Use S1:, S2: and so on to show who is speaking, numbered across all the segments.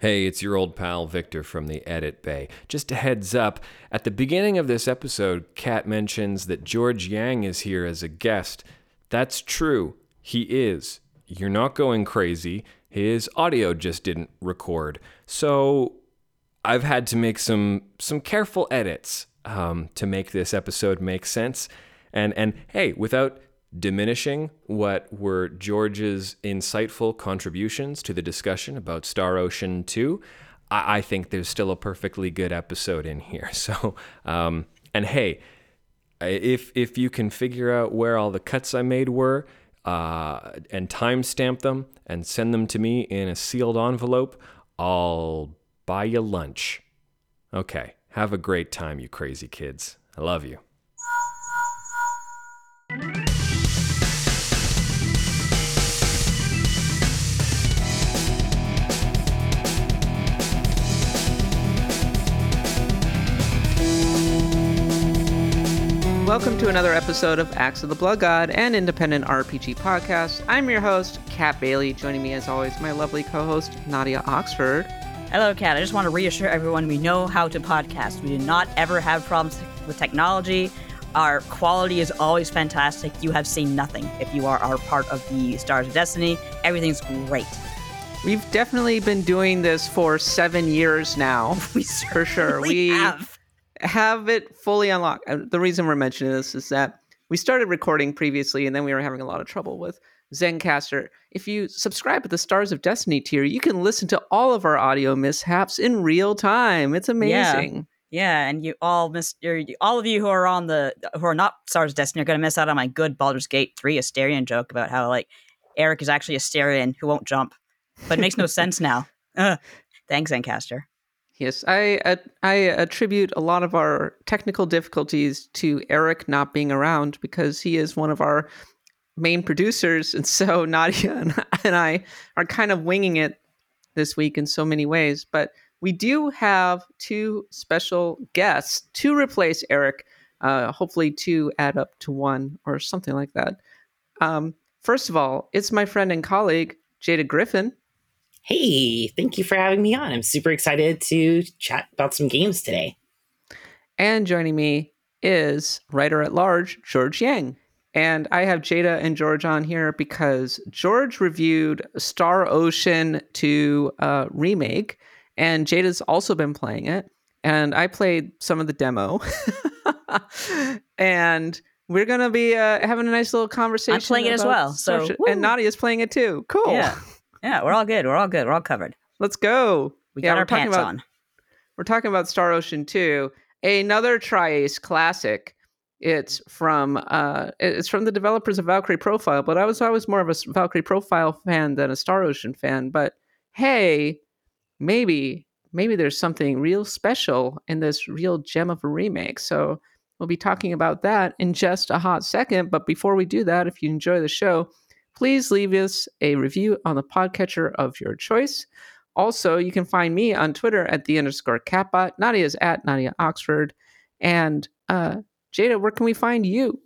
S1: Hey, it's your old pal Victor from the Edit Bay. Just a heads up, at the beginning of this episode, Kat mentions that George Yang is here as a guest. That's true, he is. You're not going crazy. His audio just didn't record. So I've had to make some some careful edits um, to make this episode make sense. And and hey, without diminishing what were George's insightful contributions to the discussion about Star Ocean 2, I, I think there's still a perfectly good episode in here. So, um, and hey, if if you can figure out where all the cuts I made were, uh, and timestamp them and send them to me in a sealed envelope, I'll buy you lunch. Okay, have a great time, you crazy kids. I love you.
S2: Welcome to another episode of Axe of the Blood God, an independent RPG podcast. I'm your host, Kat Bailey. Joining me, as always, my lovely co host, Nadia Oxford.
S3: Hello, Kat. I just want to reassure everyone we know how to podcast. We do not ever have problems with technology. Our quality is always fantastic. You have seen nothing if you are our part of the Stars of Destiny. Everything's great.
S2: We've definitely been doing this for seven years now.
S3: We
S2: for sure.
S3: we have
S2: have it fully unlocked. The reason we're mentioning this is that we started recording previously and then we were having a lot of trouble with Zencastr. If you subscribe to the Stars of Destiny tier, you can listen to all of our audio mishaps in real time. It's amazing.
S3: Yeah, and you all miss you're, all of you who are on the who are not Stars of Destiny are going to miss out on my good Baldur's Gate 3 Astarion joke about how like Eric is actually Astarion who won't jump. But it makes no sense now. Ugh. Thanks, Zencastr.
S2: Yes, I uh, I attribute a lot of our technical difficulties to Eric not being around because he is one of our main producers, and so Nadia and, and I are kind of winging it this week in so many ways. But we do have two special guests to replace Eric. Uh, hopefully, two add up to one or something like that. Um, first of all, it's my friend and colleague Jada Griffin.
S4: Hey, thank you for having me on. I'm super excited to chat about some games today.
S2: And joining me is writer at large, George Yang. And I have Jada and George on here because George reviewed Star Ocean 2 uh, remake, and Jada's also been playing it. And I played some of the demo. and we're going to be uh, having a nice little conversation.
S3: I'm playing it as well, so
S2: and Nadia's playing it too. Cool.
S3: Yeah. Yeah, we're all good. We're all good. We're all covered.
S2: Let's go.
S3: We
S2: Yeah,
S3: got our pants
S2: about-
S3: on.
S2: We're talking about Star Ocean 2, another Tri-Ace classic. It's from uh, it's from the developers of Valkyrie Profile, but I was always more of a Valkyrie Profile fan than a Star Ocean fan. But hey, maybe maybe there's something real special in this real gem of a remake. So we'll be talking about that in just a hot second. But before we do that, if you enjoy the show, please leave us a review on the podcatcher of your choice. Also, you can find me on Twitter at the underscore catbot. Nadia's at Nadia Oxford. And uh, Jada, where can we find you?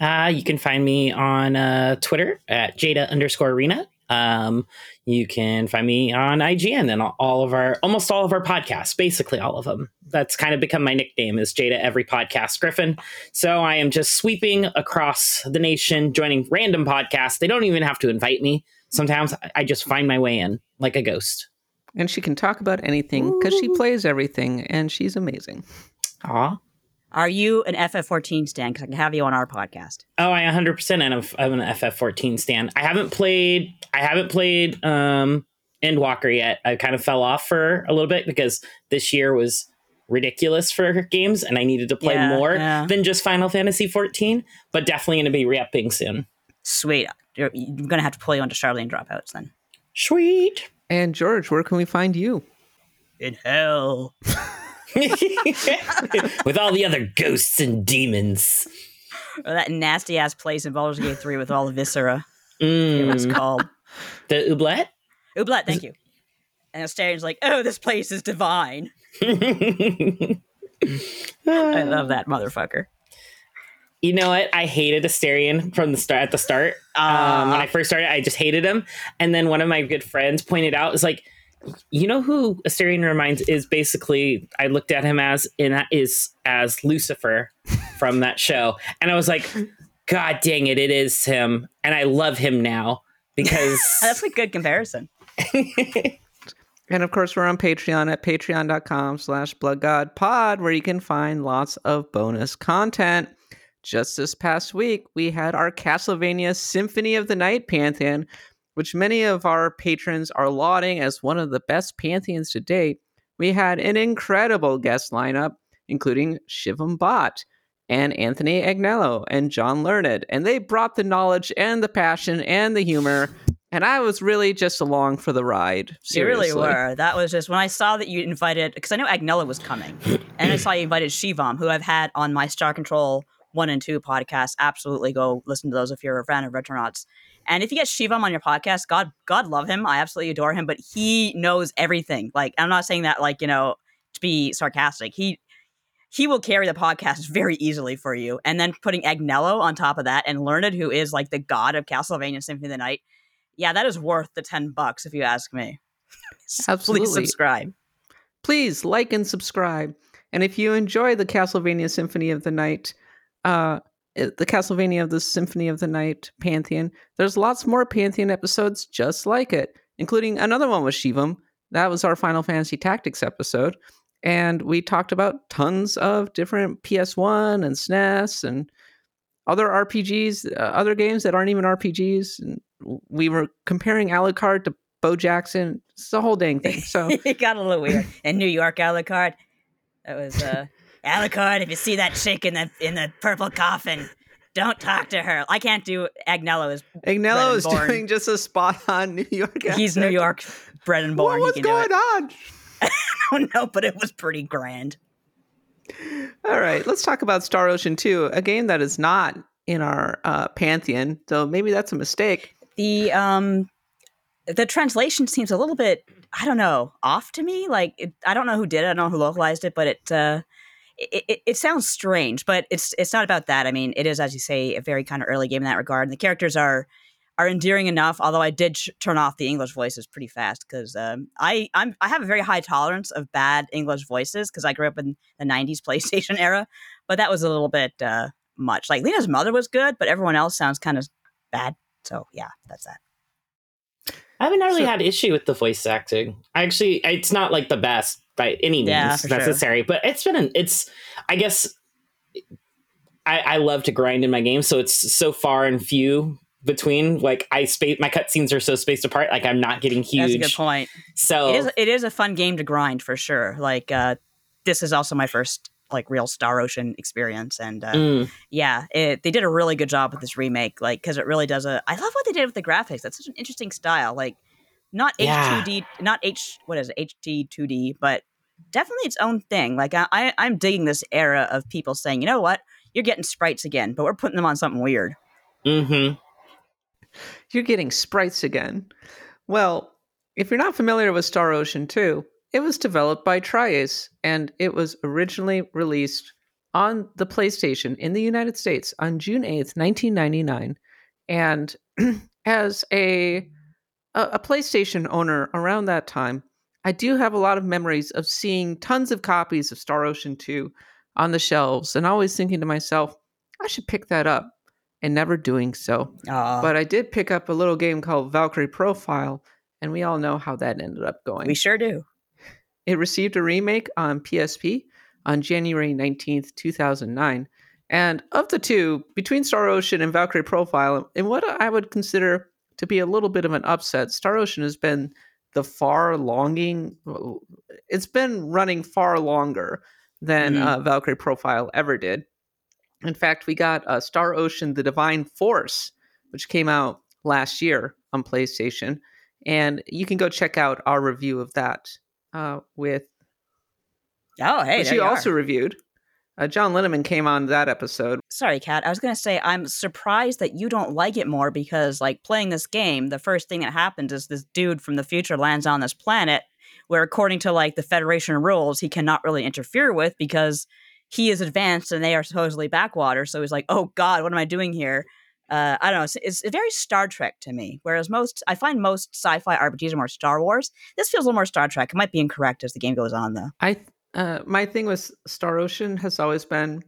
S4: Uh, you can find me on uh, Twitter at Jada underscore Arena. Um, you can find me on IGN and all of our, almost all of our podcasts, basically all of them. That's kind of become my nickname is Jada Every Podcast Griffin. So I am just sweeping across the nation, joining random podcasts. They don't even have to invite me. Sometimes I- just find my way in like a ghost.
S2: And she can talk about anything because she plays everything and she's amazing.
S4: Aw.
S3: Are you an FF14 stand? Because I can have you on our podcast.
S4: Oh, I 100% am a- I'm an FF14 stan. I haven't played I haven't played um Endwalker yet. I kind of fell off for a little bit because this year was ridiculous for games and I needed to play
S3: Yeah,
S4: more
S3: yeah.
S4: than just Final Fantasy 14, but definitely going to be re-upping soon.
S3: Sweet. You're, you're going to have to pull you onto Charlene dropouts then.
S4: Sweet.
S2: And George, where can we find you?
S3: In hell.
S4: with all the other ghosts and demons.
S3: Or that nasty ass place in Baldur's Gate 3 with all the viscera.
S4: Mm,
S3: What's called?
S4: the oublet?
S3: Ooblet, thank you. And Astarion's like, oh, this place is divine. I love that motherfucker.
S4: You know what? I hated Astarion from the start. At the start, um, when I first started, I just hated him. And then one of my good friends pointed out, "Is like, you know who Astarion reminds is basically." I looked at him as in is as Lucifer from that show, and I was like, "God dang it, it is him!" And I love him now because
S3: That's a good comparison.
S2: And of course, we're on Patreon at patreon.com slash bloodgodpod, where you can find lots of bonus content. Just this past week, we had our Castlevania Symphony of the Night Pantheon, which many of our patrons are lauding as one of the best pantheons to date. We had an incredible guest lineup, including Shivam Bhatt and Anthony Agnello and John Learned, and they brought the knowledge and the passion and the humor. And I was really just along for the ride.
S3: You really were. That was just when I saw that you invited, because I know Agnello was coming, and I saw you invited Shivam, who I've had on my Star Control one and two podcast. Absolutely go listen to those if you're a fan of Retronauts. And if you get Shivam on your podcast, God, God love him. I absolutely adore him, but he knows everything. Like I'm not saying that like you know to be sarcastic. He he will carry the podcast very easily for you. And then putting Agnello on top of that and Learned, who is like the god of Castlevania Symphony of the Night. Yeah, that is worth the 10 bucks if you ask me.
S2: Absolutely.
S3: Please subscribe.
S2: please like and subscribe. And if you enjoy the Castlevania Symphony of the Night, uh, the Castlevania of the Symphony of the Night Pantheon, there's lots more Pantheon episodes just like it, including another one with Shivam. That was our Final Fantasy Tactics episode. And we talked about tons of different PS1 and SNES and other RPGs, uh, other games that aren't even RPGs. And we were comparing Alucard to Bo Jackson. It's the whole dang thing. So
S3: it got a little weird. In New York, Alucard. That was uh Alucard, if you see that chick in the in the purple coffin, don't talk to her. I can't do Agnello is
S2: Agnello is
S3: born.
S2: doing just a spot on New York.
S3: he's New
S2: accent.
S3: York bred and born.
S2: What was going on?
S3: I don't know, but it was pretty grand.
S2: All right, let's talk about Star Ocean 2, a game that is not in our uh, pantheon. So maybe that's a mistake.
S3: The um the translation seems a little bit I don't know off to me. Like it, I don't know who did it. I don't know who localized it, but it. uh it, it, it sounds strange, but it's it's not about that. I mean, it is, as you say, a very kind of early game in that regard. And the characters are are endearing enough. Although I did sh- turn off the English voices pretty fast because um, I I'm I have a very high tolerance of bad English voices because I grew up in the '90s PlayStation era. But that was a little bit uh, much. Like Lena's mother was good, but everyone else sounds kind of bad. So yeah, that's that.
S4: I haven't really
S2: So-
S4: had issue with the voice acting. Actually, it's not like the best by any means
S3: Yeah, for sure.
S4: necessary, but it's been an it's. I guess I, I love to grind in my game, so it's so far and few between. Like I space my cutscenes are so spaced apart. Like I'm not getting huge.
S3: That's a good point.
S4: So
S3: It is it is a fun game to grind for sure. Like uh, this is also my first like real Star Ocean experience, and uh,
S4: mm,
S3: yeah, it, they did a really good job with this remake. Like because it really does a. I love what they did with the graphics. That's such an interesting style. Like not
S4: Yeah.
S3: H2D, not H what is it HD 2D, but definitely its own thing. Like I, I I'm digging this era of people saying, you know what, you're getting sprites again, but we're putting them on something weird.
S4: Mm hmm
S2: You're getting sprites again. Well, if you're not familiar with Star Ocean 2, it was developed by Tri-Ace and it was originally released on the PlayStation in the United States on June 8th, 1999. And as a, a a PlayStation owner around that time, I do have a lot of memories of seeing tons of copies of Star Ocean 2 on the shelves and always thinking to myself, I should pick that up and never doing so. But I did pick up a little game called Valkyrie Profile, and we all know how that ended up going.
S3: we sure do.
S2: it received a remake on PSP on January 19th, 2009. And of the two, between Star Ocean and Valkyrie Profile, in what I would consider to be a little bit of an upset, Star Ocean has been the far longing, it's been running far longer than
S4: Mhm.
S2: uh, Valkyrie Profile ever did. In fact, we got uh, Star Ocean The Divine Force, which came out last year on PlayStation. and you can go check out our review of that uh, with
S3: Oh, hey,
S2: which
S3: there
S2: you
S3: you
S2: also
S3: are.
S2: reviewed. Uh, John Linneman came on that episode.
S3: Sorry, Kat. I was gonna say I'm surprised that you don't like it more because, like, playing this game, the first thing that happens is this dude from the future lands on this planet, where according to like the Federation rules, he cannot really interfere with because he is advanced and they are supposedly backwater. So he's like, "Oh God, what am I doing here?" Uh, I don't know. It's, it's very Star Trek to me. Whereas most, I find most sci-fi RPGs are more Star Wars. This feels a little more Star Trek. It might be incorrect as the game goes on, though.
S2: I uh, my thing with Star Ocean has always been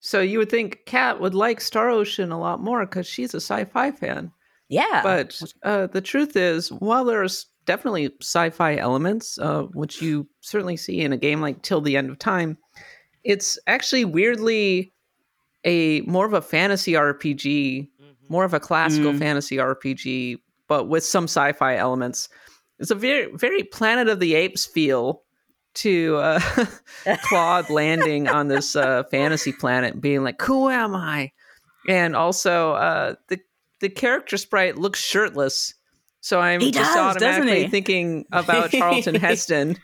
S2: so you would think Kat would like Star Ocean a lot more because she's a sci-fi fan.
S3: Yeah,
S2: But uh, the truth is, while there's definitely sci-fi elements, uh, which you certainly see in a game like Till the End of Time, it's actually weirdly a more of a fantasy RPG, more of a classical
S3: Mm.
S2: fantasy RPG, but with some sci-fi elements. It's a very very Planet of the Apes feel to uh, Claude landing on this uh, fantasy planet, and being like, "Who am I?" And also, uh, the the character sprite looks shirtless, so I'm
S3: He
S2: just
S3: does,
S2: automatically thinking about Charlton Heston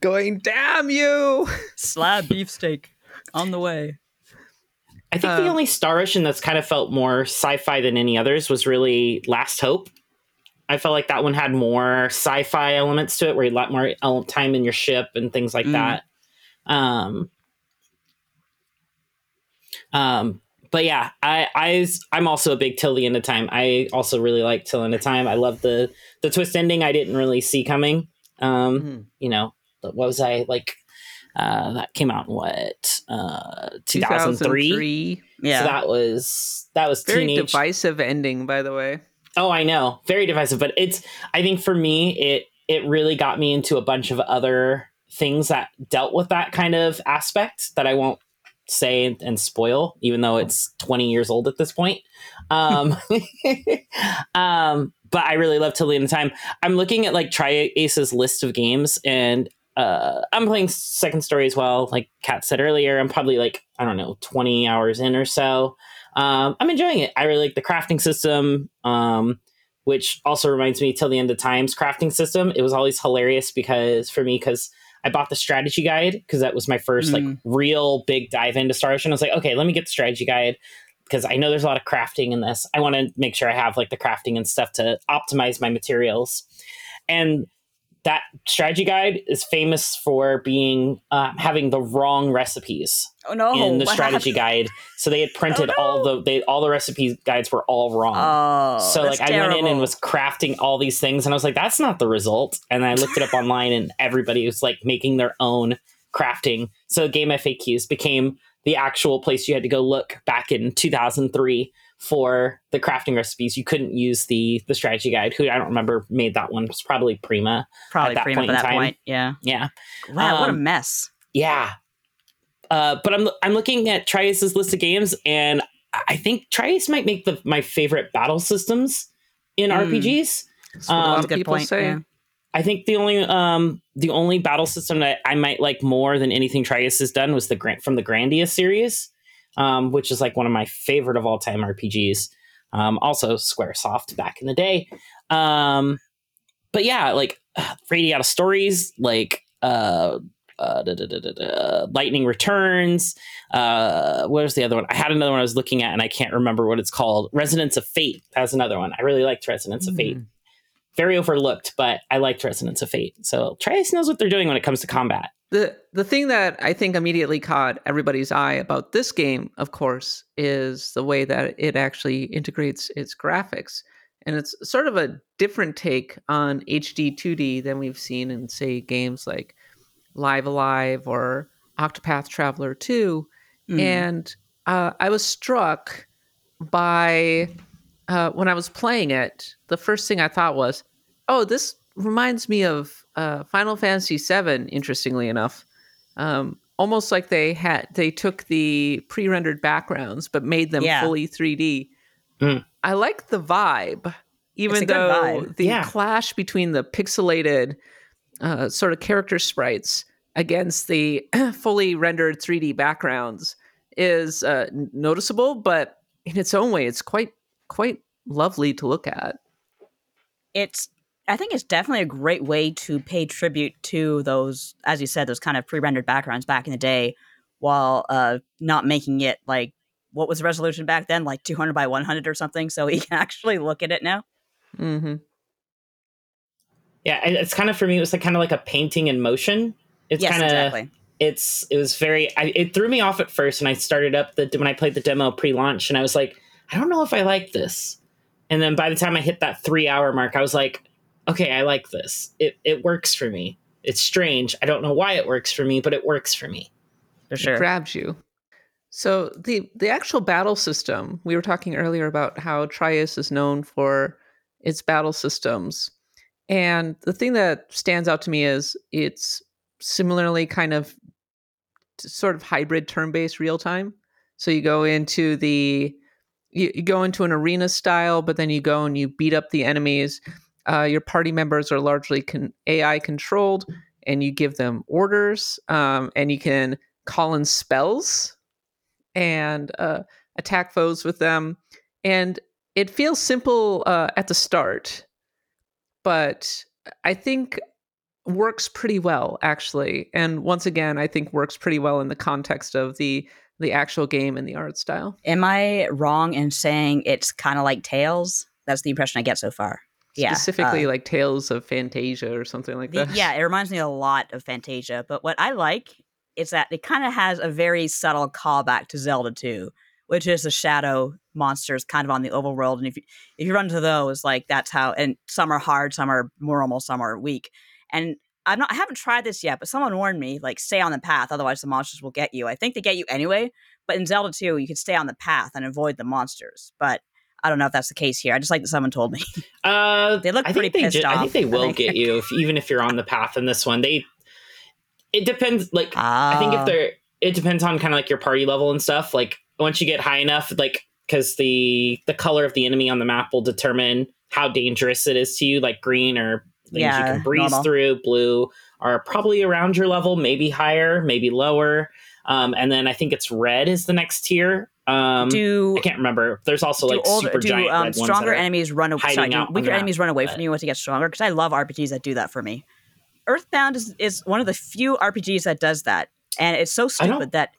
S2: going, "Damn you!"
S3: slab beefsteak on the way.
S4: I think the
S2: Uh,
S4: only Star Ocean that's kind of felt more sci-fi than any others was really Last Hope. I felt like that one had more sci-fi elements to it, where you let more time in your ship and things like
S3: Mm.
S4: that. Um, um, but yeah, I, I I'm also a big Till the End of Time. I also really like Till the End of Time. I love the the twist ending. I didn't really see coming. Um,
S2: Mhm.
S4: you know, what was I like? Uh, that came out in what uh 2003
S3: Yeah.
S4: so that was that was
S2: Very
S4: teenage.
S2: divisive ending, by the way.
S4: Oh, I know, very divisive. But it's I think for me, it it really got me into a bunch of other things that dealt with that kind of aspect that I won't say and, spoil, even though it's 20 years old at this point. Um, um, but I really love Till the End of Time. I'm looking at like Tri-Ace's list of games and uh, I'm playing Second Story as well. Like Kat said earlier, I'm probably like, I don't know, 20 hours in or so. Um, I'm enjoying it. I really like the crafting system, um, which also reminds me till the end of times crafting system. It was always hilarious because for me, because I bought the strategy guide because that was my first like
S3: Mm.
S4: real big dive into Star Ocean. I was like, okay, let me get the strategy guide because I know there's a lot of crafting in this. I want to make sure I have like the crafting and stuff to optimize my materials. And that strategy guide is famous for being uh, having the wrong recipes
S3: oh no!
S4: in the strategy guide. So they had printed
S3: Oh,
S4: all the they all the recipe guides were all wrong.
S3: Oh,
S4: so like I went in and was crafting all these things and I was like, that's not the result. And I looked it up online and everybody was like making their own crafting. So Game FAQs became the actual place you had to go look back in 2003 for the crafting recipes. You couldn't use the the strategy guide. Who I don't remember made that one. It was probably Prima.
S3: probably
S4: that
S3: Prima
S4: point
S3: at that
S4: time.
S3: point. Yeah.
S4: Yeah.
S3: Wow, what a
S4: Um,
S3: mess.
S4: Yeah. Uh, but I'm I'm looking at Tri-Ace's list of games, and I think Tri-Ace might make the my favorite battle systems in
S3: Mm.
S4: RPGs.
S2: That's a
S4: Um,
S2: lot
S3: a
S2: of
S3: good
S2: people
S3: point.
S2: say.
S3: yeah.
S4: I think the only um the only battle system that I might like more than anything Triace has done was the Grant from the Grandia series, um, which is like one of my favorite of all time RPGs. Um, also SquareSoft back in the day. Um, but yeah, like Radiata Stories, like uh, uh, da, da, da, Lightning Returns. Uh, what was the other one? I had another one I was looking at and I can't remember what it's called. Resonance of Fate. That's another one. I really liked Resonance of Fate. Very overlooked, but I liked Resonance of Fate. So Tri-Ace knows what they're doing when it comes to combat.
S2: The the thing that I think immediately caught everybody's eye about this game, of course, is the way that it actually integrates its graphics. And it's sort of a different take on HD 2D than we've seen in, say, games like Live A Live or Octopath Traveler 2.
S3: Mm.
S2: And uh, I was struck by uh, when I was playing it. The first thing I thought was, "Oh, this reminds me of uh, Final Fantasy VII." Interestingly enough, um, almost like they had they took the pre-rendered backgrounds but made them
S3: Yeah.
S2: fully 3D.
S4: Mm.
S2: I like the vibe, even though
S3: vibe.
S2: the
S4: Yeah.
S2: clash between the pixelated uh, sort of character sprites against the fully rendered 3D backgrounds is uh, noticeable, but in its own way, it's quite quite lovely to look at.
S3: it's I think it's definitely a great way to pay tribute to those, as you said, those kind of pre-rendered backgrounds back in the day, while uh, not making it like what was the resolution back then, like 200 by 100 or something, so we can actually look at it now.
S2: Mm-hmm.
S4: Yeah, it's kind of for me. It was like kind of like a painting in motion. It's
S3: yes,
S4: kind of
S3: exactly.
S4: it's it was very. I, it threw me off at first, and I started up the when I played the demo pre-launch, and I was like, I don't know if I like this. And then by the time I hit that three hour mark, I was like, okay, I like this. It it works for me. It's strange. I don't know why it works for me, but it works for me.
S3: For sure.
S2: It grabs you. So the the actual battle system, we were talking earlier about how Tri-Ace is known for its battle systems. And the thing that stands out to me is it's similarly kind of sort of hybrid turn-based real time. So you go into the you, you go into an arena style, but then you go and you beat up the enemies. Uh, your party members are largely con- AI controlled, and you give them orders, um, and you can call in spells and uh, attack foes with them. And it feels simple uh, at the start, but I think works pretty well actually. And once again, I think works pretty well in the context of the the actual game and the art style.
S3: Am I wrong in saying it's kind of like Tales? That's the impression I get so far. Yeah,
S2: Specifically
S3: uh,
S2: like Tales of Phantasia or something like
S3: the-
S2: that.
S3: yeah, it reminds me a lot of Phantasia. But what I like is that it kind of has a very subtle callback to Zelda 2, which is the shadow monsters kind of on the overworld. And if you if you run into those, like that's how and some are hard, some are normal, some are weak. And I'm not I haven't tried this yet, but someone warned me, like stay on the path, otherwise the monsters will get you. I think they get you anyway, but in Zelda 2, you can stay on the path and avoid the monsters. But I don't know if that's the case here. I just like that someone told me.
S4: Uh,
S3: They look
S4: I
S3: pretty
S4: think they
S3: pissed
S4: ju- I think they will get you if, even if you're on the path in this one. They it depends. Like I think if
S3: Ah.
S4: they're it depends on kind of like your party level and stuff. Like once you get high enough, like because the the color of the enemy on the map will determine how dangerous it is to you. Like green or things
S3: Yeah,
S4: you can breeze
S3: normal.
S4: through. Blue are probably around your level, maybe higher, maybe lower. Um, and then I think it's red is the next tier. Um,
S3: do
S4: I can't remember. There's also like
S3: older,
S4: super
S3: do
S4: giant
S3: um,
S4: red
S3: stronger enemies run away? Sorry, do weaker enemies run away
S4: but-
S3: from you once you get stronger? Because I love RPGs that do that for me. Earthbound is, is one of the few RPGs that does that, and it's so stupid that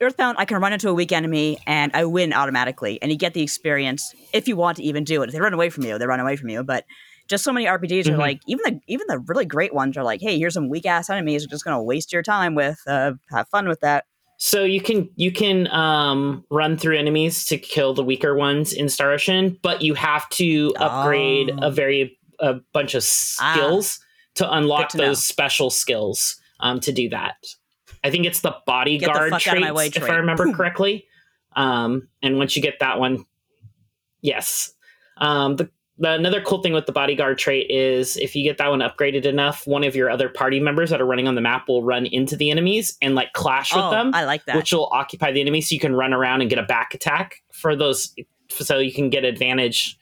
S3: Earthbound I can run into a weak enemy and I win automatically, and you get the experience if you want to even do it. If they run away from you, they run away from you. But just so many RPGs are
S4: Mhm.
S3: like even the even the really great ones are like, hey, here's some weak ass enemies. You're just gonna waste your time with. Uh, have fun with that.
S4: So you can you can um, run through enemies to kill the weaker ones in Star Ocean, but you have to upgrade
S3: Oh.
S4: a very a bunch of skills to unlock
S3: to know.
S4: those special skills um, to do that. I think it's the bodyguard
S3: fuck out of my
S4: traits,
S3: way
S4: if. I remember
S3: Boom.
S4: correctly. Um, and once you get that one, yes. Um, the, the another cool thing with the bodyguard trait is if you get that one upgraded enough, one of your other party members that are running on the map will run into the enemies and like clash with
S3: oh,
S4: them
S3: I like that.
S4: which will occupy the enemy so you can run around and get a back attack for those so you can get advantage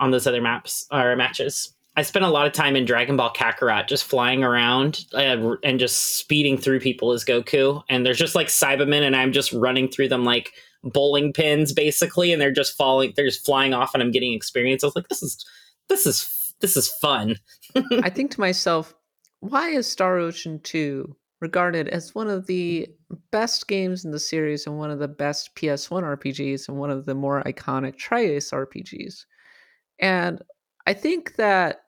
S4: on those other maps or matches i spent a lot of time in dragon ball kakarot just flying around uh, and just speeding through people as goku and there's just like Saibamen and i'm just running through them like bowling pins basically and they're just falling they're just flying off and i'm getting experience i was like this is this is this is fun
S2: I think to myself, why is Star Ocean 2 regarded as one of the best games in the series and one of the best PS1 RPGs and one of the more iconic Tri-Ace RPGs? And I think that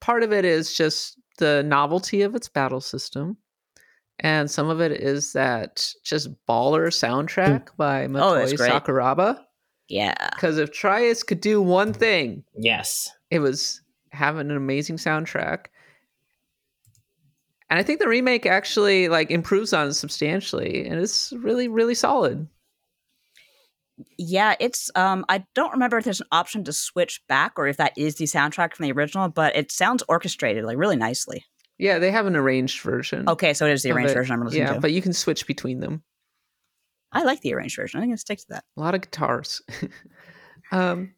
S2: part of it is just the novelty of its battle system. And some of it is that just baller soundtrack by
S3: Oh, it's
S2: Sakuraba.
S3: yeah.
S2: Because if Tri-Ace could do one thing,
S4: yes
S2: it was having an amazing soundtrack and i think the remake actually like improves on it substantially and it's really really solid
S3: Yeah, it's um I don't remember if there's an option to switch back or if that is the soundtrack from the original, but it sounds orchestrated like really nicely.
S2: Yeah they have an arranged version
S3: Okay, so it is the arranged version I'm listening
S2: yeah
S3: to.
S2: but you can switch between them
S3: I like the arranged version. I think I'm gonna stick to that.
S2: a lot of guitars um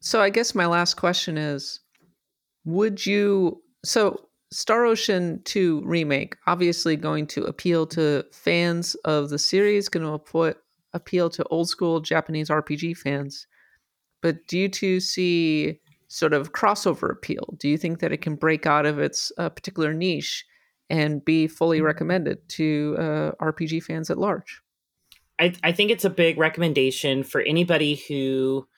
S2: so i guess my last question is would you so star ocean 2 remake obviously going to appeal to fans of the series going to appo- appeal to old school japanese rpg fans but do you two see sort of crossover appeal? Do you think that it can break out of its uh, particular niche and be fully recommended to uh, RPG fans at large?
S4: I, I think it's a big recommendation for anybody who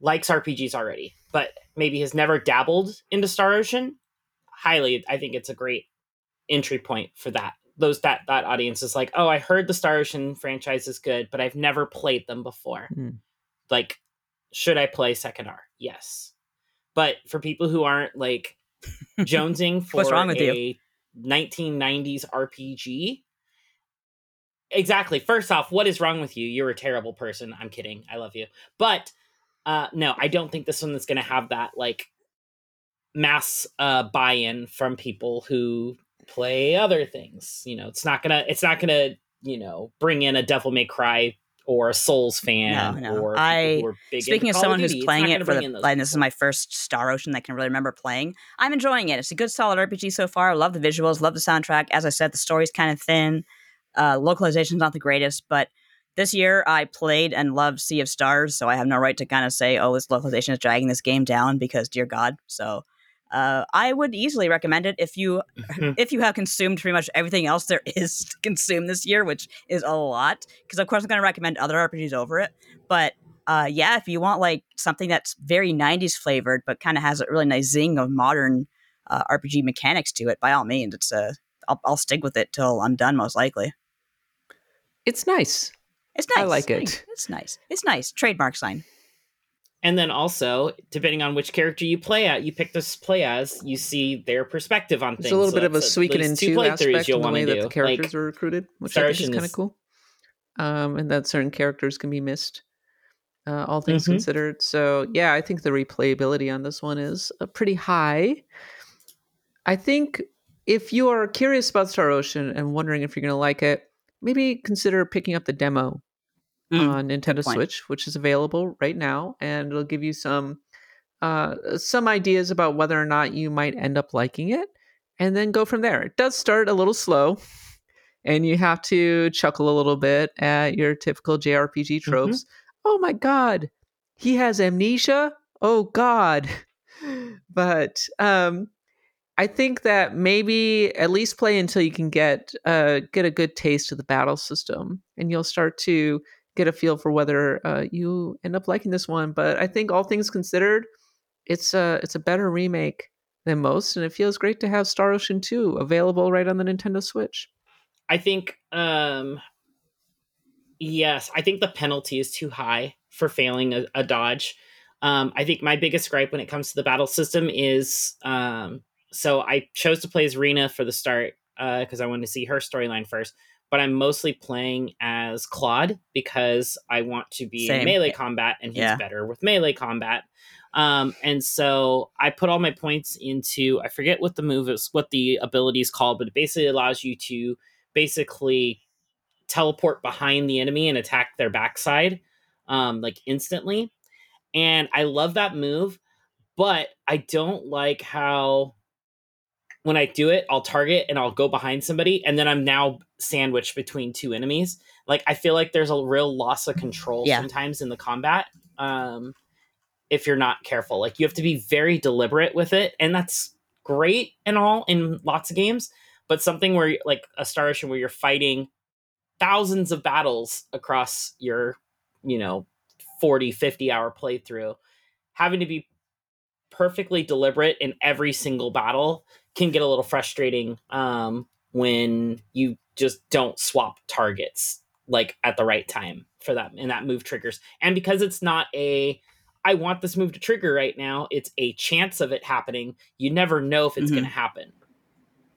S4: likes RPGs already, but maybe has never dabbled into Star Ocean. Highly, I think it's a great entry point for that. Those that that audience is like, oh, I heard the Star Ocean franchise is good, but I've never played them before.
S2: Mm.
S4: Like, should I play Second R? Yes, but for people who aren't like jonesing for
S3: What's wrong with
S4: a
S3: you?
S4: 1990s RPG. Exactly. First off, what is wrong with you? You're a terrible person. I'm kidding. I love you. But uh no, I don't think this one is going to have that like mass uh buy-in from people who play other things. You know, it's not going to it's not going to, you know, bring in a Devil May Cry or a Souls fan
S3: No, no.
S4: or
S3: I-
S4: who are big
S3: Speaking of
S4: Call
S3: someone who's
S4: Duty, it's
S3: playing it for the, like, this is my first Star Ocean that I can really remember playing. I'm enjoying it. It's a good, solid RPG so far. I love the visuals, love the soundtrack. As I said, the story's kind of thin. Uh, localization's not the greatest, but this year I played and loved Sea of Stars, so I have no right to kind of say, "Oh, this localization is dragging this game down," because dear God. So uh, I would easily recommend it if you
S4: Mhm.
S3: if you have consumed pretty much everything else there is to consume this year, which is a lot. Because of course I'm going to recommend other RPGs over it, but uh, yeah, if you want like something that's very '90s flavored but kind of has a really nice zing of modern uh, RPG mechanics to it, by all means, it's a I'll, I'll stick with it till I'm done, most likely.
S2: It's nice.
S3: It's nice.
S2: I like
S3: It's
S2: it.
S3: nice. It's nice. It's nice. Trademark sign.
S4: And then also, depending on which character you play at, you pick this play as, you see their perspective on things.
S2: There's a little
S4: So
S2: bit of a Suikoden 2 aspect in the way that the characters
S4: Like,
S2: are recruited, which I think is kind of cool. Um, and that certain characters can be missed, uh, all things
S4: Mhm.
S2: considered. So, yeah, I think the replayability on this one is uh, pretty high. I think if you are curious about Star Ocean and wondering if you're going to like it, maybe consider picking up the demo
S3: Mm,
S2: on Nintendo. Switch, which is available right now, and it'll give you some uh, some ideas about whether or not you might end up liking it, and then go from there. It does start a little slow, and you have to chuckle a little bit at your typical JRPG tropes. Oh my god, he has amnesia. Oh god, but um, I think that maybe at least play until you can get uh, get a good taste of the battle system, and you'll start to get a feel for whether uh, you end up liking this one. But I think all things considered, it's a it's a better remake than most, and it feels great to have Star Ocean 2 available right on the Nintendo Switch.
S4: I think, um, yes, I think the penalty is too high for failing a, a dodge. Um, I think my biggest gripe when it comes to the battle system is um, so I chose to play as Rena for the start because I wanted to see her storyline first. But I'm mostly playing as Claude because I want to be in
S3: Same.
S4: melee combat, and he's
S3: Yeah.
S4: better with melee combat. Um, and so I put all my points into I forget what the move is, what the ability is called, but it basically allows you to basically teleport behind the enemy and attack their backside, um, like instantly. And I love that move, but I don't like how when I do it, I'll target and I'll go behind somebody, and then I'm now sandwiched between two enemies. Like I feel like there's a real loss of control
S3: Yeah.
S4: sometimes in the combat. Um, if you're not careful, like you have to be very deliberate with it, and that's great and all in lots of games. But something where like a Star Ocean where you're fighting thousands of battles across your, you know, 40, 50 hour playthrough, having to be perfectly deliberate in every single battle can get a little frustrating um, when you just don't swap targets like at the right time for that and that move triggers and because it's not a i want this move to trigger right now it's a chance of it happening you never know if it's
S3: Mhm.
S4: going to happen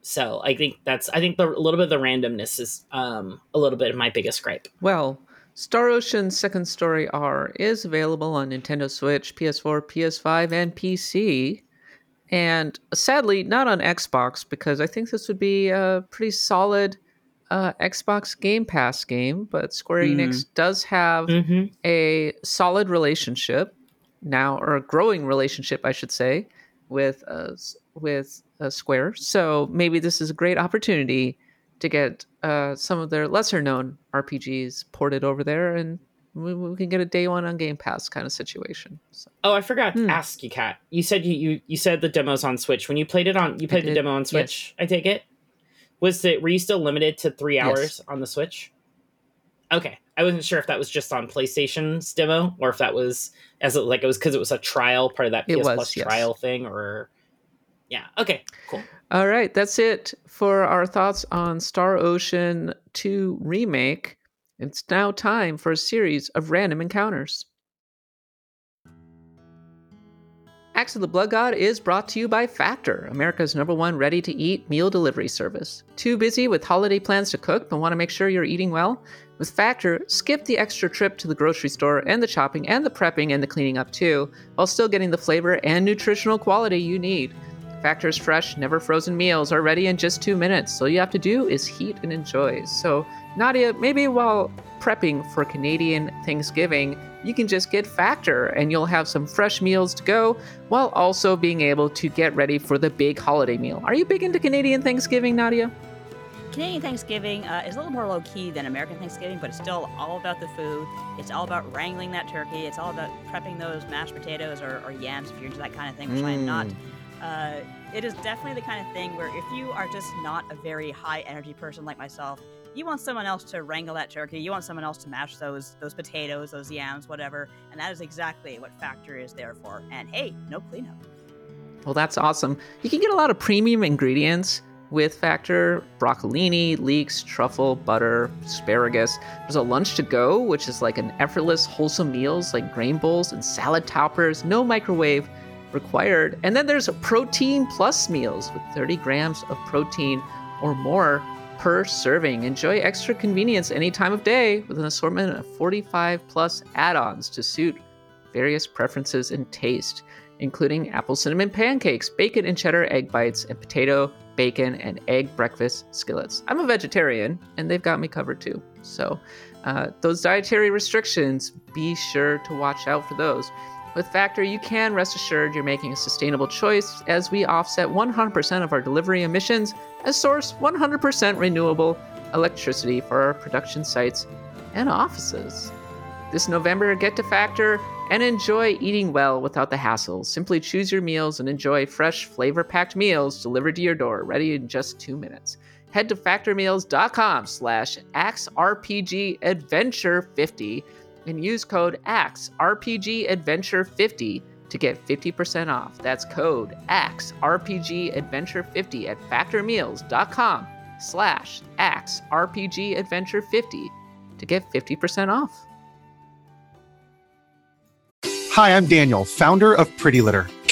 S4: so i think that's i think the, a little bit of the randomness is um, a little bit of my biggest gripe
S2: Well, Star Ocean Second Story R is available on Nintendo Switch, PS4, PS5, and PC. And sadly, not on Xbox, because I think this would be a pretty solid uh, Xbox Game Pass game. But Square Enix does have
S4: mm-hmm.
S2: a solid relationship now, or a growing relationship, I should say, with uh, with uh, Square. So maybe this is a great opportunity to get uh, some of their lesser known RPGs ported over there, and we, we can get a day one on Game Pass kind of situation. So.
S4: Oh, I forgot
S2: Hmm.
S4: to ask you, Kat. You said you, you you said the demos on Switch. When you played it on, you played the demo on
S2: yes.
S4: Switch. I take it. Was it? Were you still limited to three
S2: Yes.
S4: hours on the Switch? Okay, I wasn't sure if that was just on PlayStation's demo or if that was as it, like it was because it was a trial part of that PS
S2: was,
S4: Plus
S2: yes.
S4: trial thing, or yeah. Okay, cool.
S2: All right, that's it for our thoughts on Star Ocean 2 Remake. It's now time for a series of random encounters. Axe of the Blood God is brought to you by Factor, America's number one ready to eat meal delivery service. Too busy with holiday plans to cook but want to make sure you're eating well? With Factor, skip the extra trip to the grocery store and the shopping and the prepping and the cleaning up too, while still getting the flavor and nutritional quality you need. Factor's fresh, never frozen meals are ready in just two minutes. So all you have to do is heat and enjoy. So, Nadia, maybe while prepping for Canadian Thanksgiving, you can just get Factor and you'll have some fresh meals to go while also being able to get ready for the big holiday meal. Are you big into Canadian Thanksgiving, Nadia?
S3: Canadian Thanksgiving uh, is a little more low key than American Thanksgiving, but it's still all about the food. It's all about wrangling that turkey. It's all about prepping those mashed potatoes or, or yams if you're into that kind of thing, which I am not. Uh, it is definitely the kind of thing where if you are just not a very high energy person like myself, you want someone else to wrangle that turkey. You want someone else to mash those those potatoes, those yams, whatever. And that is exactly what Factor is there for. And hey, no cleanup.
S2: Well, that's awesome. You can get a lot of premium ingredients with Factor broccolini, leeks, truffle, butter, asparagus. There's a lunch to go, which is like an effortless, wholesome meals like grain bowls and salad toppers, no microwave required. And then there's protein plus meals with 30 grams of protein or more per serving. Enjoy extra convenience any time of day with an assortment of 45 plus add ons to suit various preferences and taste including apple cinnamon pancakes, bacon and cheddar egg bites, and potato, bacon, and egg breakfast skillets. I'm a vegetarian, and they've got me covered too. So, uh, those dietary restrictions, be sure to watch out for those. With Factor, you can rest assured you're making a sustainable choice as we offset 100% of our delivery emissions and source 100% renewable electricity for our production sites and offices. This November, get to Factor and enjoy eating well without the hassle. Simply choose your meals and enjoy fresh, flavor packed meals delivered to your door, ready in just two minutes. Head to factormeals.com slash AXERPGAdventure50 and use code AXERPGAdventure50 to get 50% off. That's code AXERPGAdventure50 at factormeals.com slash AXERPGAdventure50 to get 50% off.
S5: Hi, I'm Daniel, founder of Pretty Litter.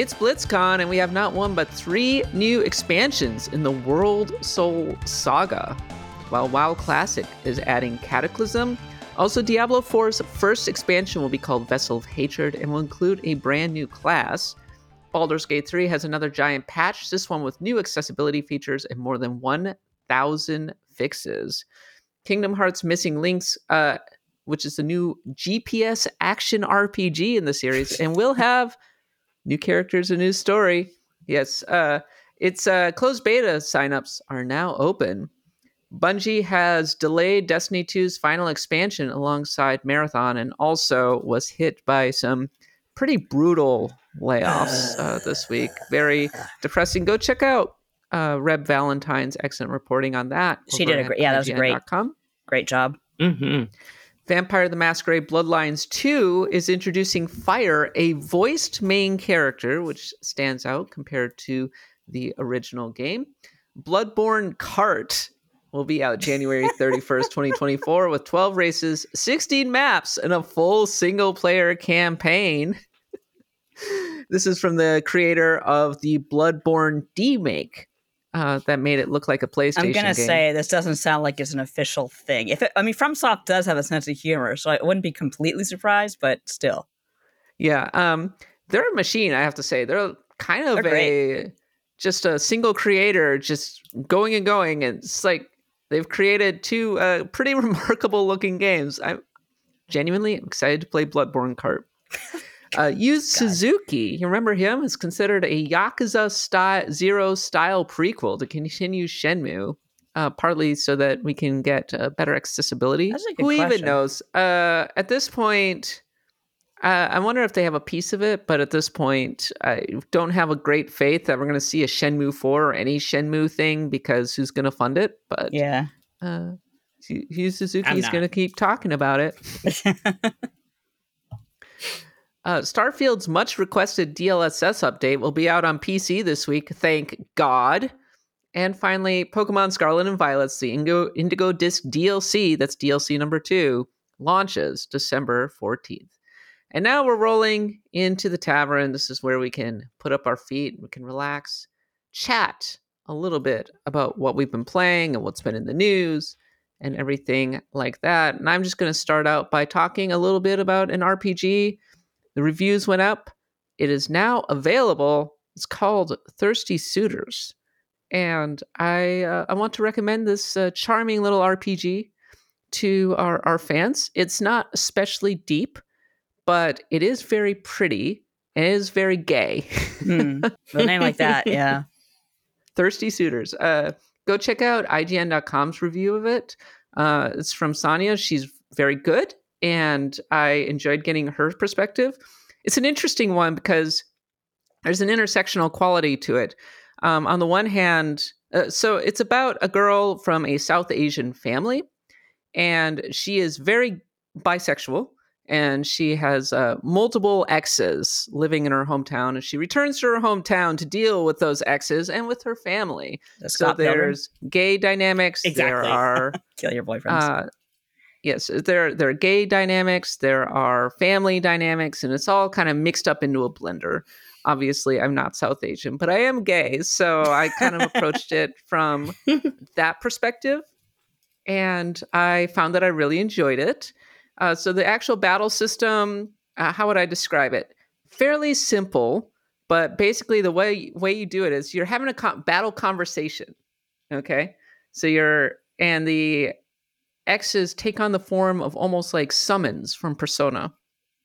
S2: It's BlizzCon, and we have not one but three new expansions in the World Soul Saga. While WoW Classic is adding Cataclysm, also Diablo 4's first expansion will be called Vessel of Hatred and will include a brand new class. Baldur's Gate 3 has another giant patch, this one with new accessibility features and more than 1,000 fixes. Kingdom Hearts Missing Links, uh, which is the new GPS action RPG in the series, and will have new characters, a new story. Yes, uh, it's uh, closed beta signups are now open. Bungie has delayed Destiny 2's final expansion alongside Marathon and also was hit by some pretty brutal layoffs uh, this week. Very depressing. Go check out uh, Reb Valentine's excellent reporting on that.
S3: She did a great- yeah, that was a great-
S2: IGN.com.
S3: Great job.
S4: hmm
S2: Vampire the Masquerade Bloodlines 2 is introducing Phyre, a voiced main character, which stands out compared to the original game. Bloodborne Kart will be out January 31st, 2024, with 12 races, 16 maps, and a full single player campaign. this is from the creator of the Bloodborne demake. Uh, that made it look like a PlayStation.
S3: I'm gonna
S2: game.
S3: say this doesn't sound like it's an official thing. If it, I mean, FromSoft does have a sense of humor, so I wouldn't be completely surprised, but still,
S2: Yeah, um, they're a machine. I have to say, they're kind of
S3: They're
S2: a just a single creator, just going and going, and it's like they've created two uh, pretty remarkable looking games. I'm genuinely excited to play Bloodborne Kart. Uh, Yu Suzuki, you remember him? Is considered a Yakuza style Zero style prequel to continue Shenmue, uh, partly so that we can get uh, better accessibility.
S3: That's a good
S2: Who even knows? Uh, at this point, uh, I wonder if they have a piece of it, but at this point, I don't have a great faith that we're going to see a Shenmue 4 or any Shenmue thing because who's going to fund it? But
S3: yeah.
S2: uh, Yu Suzuki is going to keep talking about it. Uh, Starfield's much requested DLSS update will be out on PC this week, thank God. And finally, Pokemon Scarlet and Violet's the Indigo, Indigo Disc DLC, that's DLC number two, launches December 14th. And now we're rolling into the tavern. This is where we can put up our feet, we can relax, chat a little bit about what we've been playing and what's been in the news and everything like that. And I'm just going to start out by talking a little bit about an RPG. The reviews went up. It is now available. It's called Thirsty Suitors. And I uh, I want to recommend this uh, charming little RPG to our, our fans. It's not especially deep, but it is very pretty and it is very gay.
S3: With a name like that, yeah.
S2: Thirsty Suitors. Uh, go check out IGN.com's review of it. Uh, it's from Sonia. She's very good, and I enjoyed getting her perspective. It's an interesting one because there's an intersectional quality to it. Um, on the one hand, uh, so it's about a girl from a South Asian family, and she is very bisexual and she has uh, multiple exes living in her hometown and she returns to her hometown to deal with those exes and with her family
S3: The
S2: so
S3: Scott Pilgrim,
S2: there's gay dynamics there
S4: Exactly.
S2: are
S3: kill your boyfriends.
S2: uh, yes there there are gay dynamics there are family dynamics and it's all kind of mixed up into a blender. Obviously i'm not south asian but i am gay so i kind of approached it from that perspective and i found that i really enjoyed it. Uh, so the actual battle system uh, how would i describe it? Fairly simple but basically the way way you do it is you're having a con- battle conversation okay? So you're and the X's take on the form of almost like summons from Persona.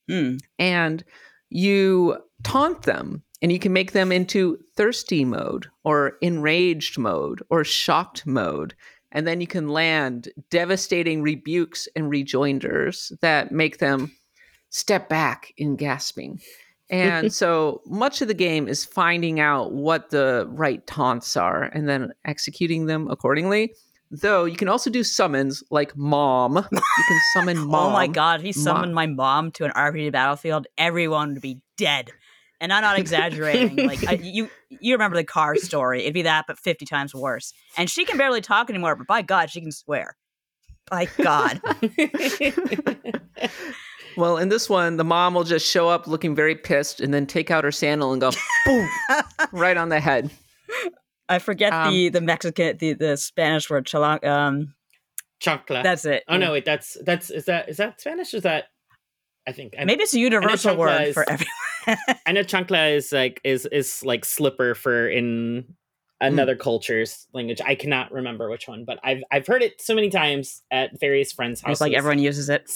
S3: Hmm.
S2: And you taunt them and you can make them into thirsty mode or enraged mode or shocked mode. And then you can land devastating rebukes and rejoinders that make them step back in gasping. And so much of the game is finding out what the right taunts are and then executing them accordingly. Though you can also do summons like mom. You can summon mom.
S3: oh my god, if he
S2: Mom.
S3: summoned my mom to an RPG battlefield, everyone would be dead. And I'm not exaggerating. like I, you, you remember the car story? It'd be that, but 50 times worse. And she can barely talk anymore. But by God, she can swear. By God.
S2: Well, in this one, the mom will just show up looking very pissed and then take out her sandal and go boom right on the head.
S3: I forget
S2: Um,
S3: the the Mexican the the Spanish word chalang. Um,
S4: Chocolate.
S3: that's it.
S4: oh no, wait, that's that's is that is that Spanish? Is that I think I,
S3: Maybe it's a universal word
S4: is-
S3: for everyone.
S4: I know chancla is like is is like slipper for in another culture's language. I cannot remember which one, but I've I've heard it so many times at various friends' houses.
S3: it's like everyone uses it.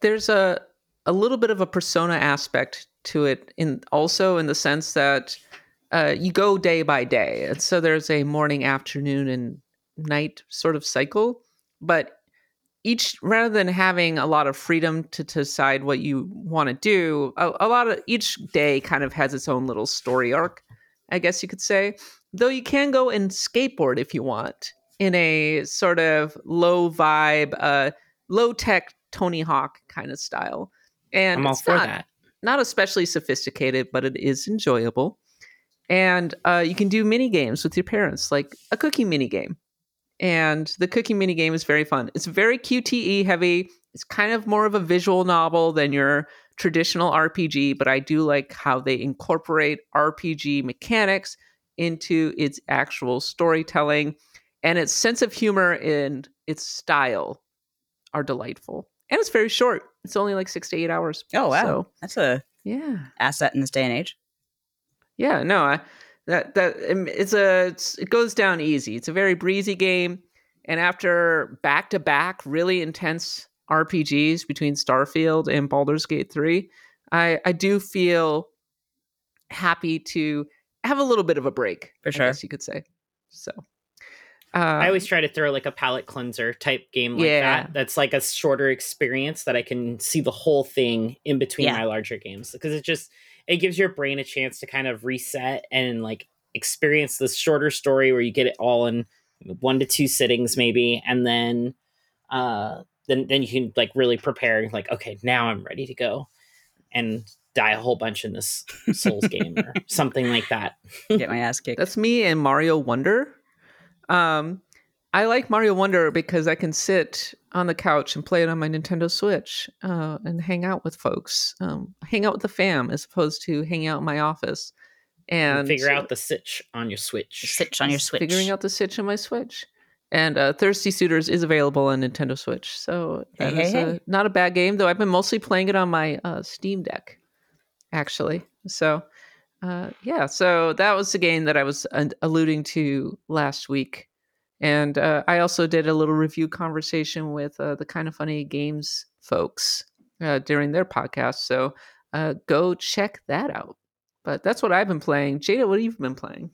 S2: There's a a little bit of a persona aspect to it in also in the sense that uh, you go day by day. And so there's a morning, afternoon, and night sort of cycle. But each rather than having a lot of freedom to, to decide what you want to do, a, a lot of each day kind of has its own little story arc, I guess you could say. Though you can go and skateboard if you want in a sort of low vibe, uh, low tech Tony Hawk kind of style. And
S4: I'm all for
S2: not,
S4: that.
S2: not especially sophisticated, but it is enjoyable. And uh, you can do mini games with your parents, like a cooking mini game. And the cooking mini game is very fun. It's very QTE heavy. It's kind of more of a visual novel than your traditional RPG, but I do like how they incorporate RPG mechanics into its actual storytelling and its sense of humor and its style are delightful. And it's very short. It's only like six to eight hours.
S3: Oh wow,
S2: So,
S3: that's a
S2: yeah.
S3: asset in this day and age.
S2: Yeah, no, I, that that um, it's a it's, it goes down easy. It's a very breezy game, and after back to back really intense RPGs between Starfield and Baldur's Gate three, I I do feel happy to have a little bit of a break.
S3: For
S2: I
S3: sure.
S2: guess you could say. So, uh,
S4: I always try to throw like a palate cleanser type game like
S2: Yeah.
S4: that. That's like a shorter experience that I can see the whole thing in between
S3: Yeah.
S4: my larger games because it just it gives your brain a chance to kind of reset and like experience this shorter story where you get it all in one to two sittings maybe and then uh then then you can like really prepare like okay now I'm ready to go and die a whole bunch in this Souls game or something like that.
S3: Get my ass kicked.
S2: That's me and Mario Wonder. Um, I like Mario Wonder because I can sit on the couch and play it on my Nintendo Switch uh, and hang out with folks, um, hang out with the fam as opposed to hanging out in my office and
S4: figure out the sitch on your Switch.
S3: Sitch on your Switch.
S2: figuring out the Switch on my Switch. And uh, Thirsty Suitors is available on Nintendo Switch, so that
S3: hey,
S2: is, uh,
S3: hey.
S2: not a bad game. Though I've been mostly playing it on my uh, Steam Deck, actually. So, uh, yeah, so that was the game that I was uh, alluding to last week, and uh, I also did a little review conversation with uh, the kind of funny games folks uh, during their podcast. So uh, go check that out. But that's what I've been playing. Jada, what have you been playing?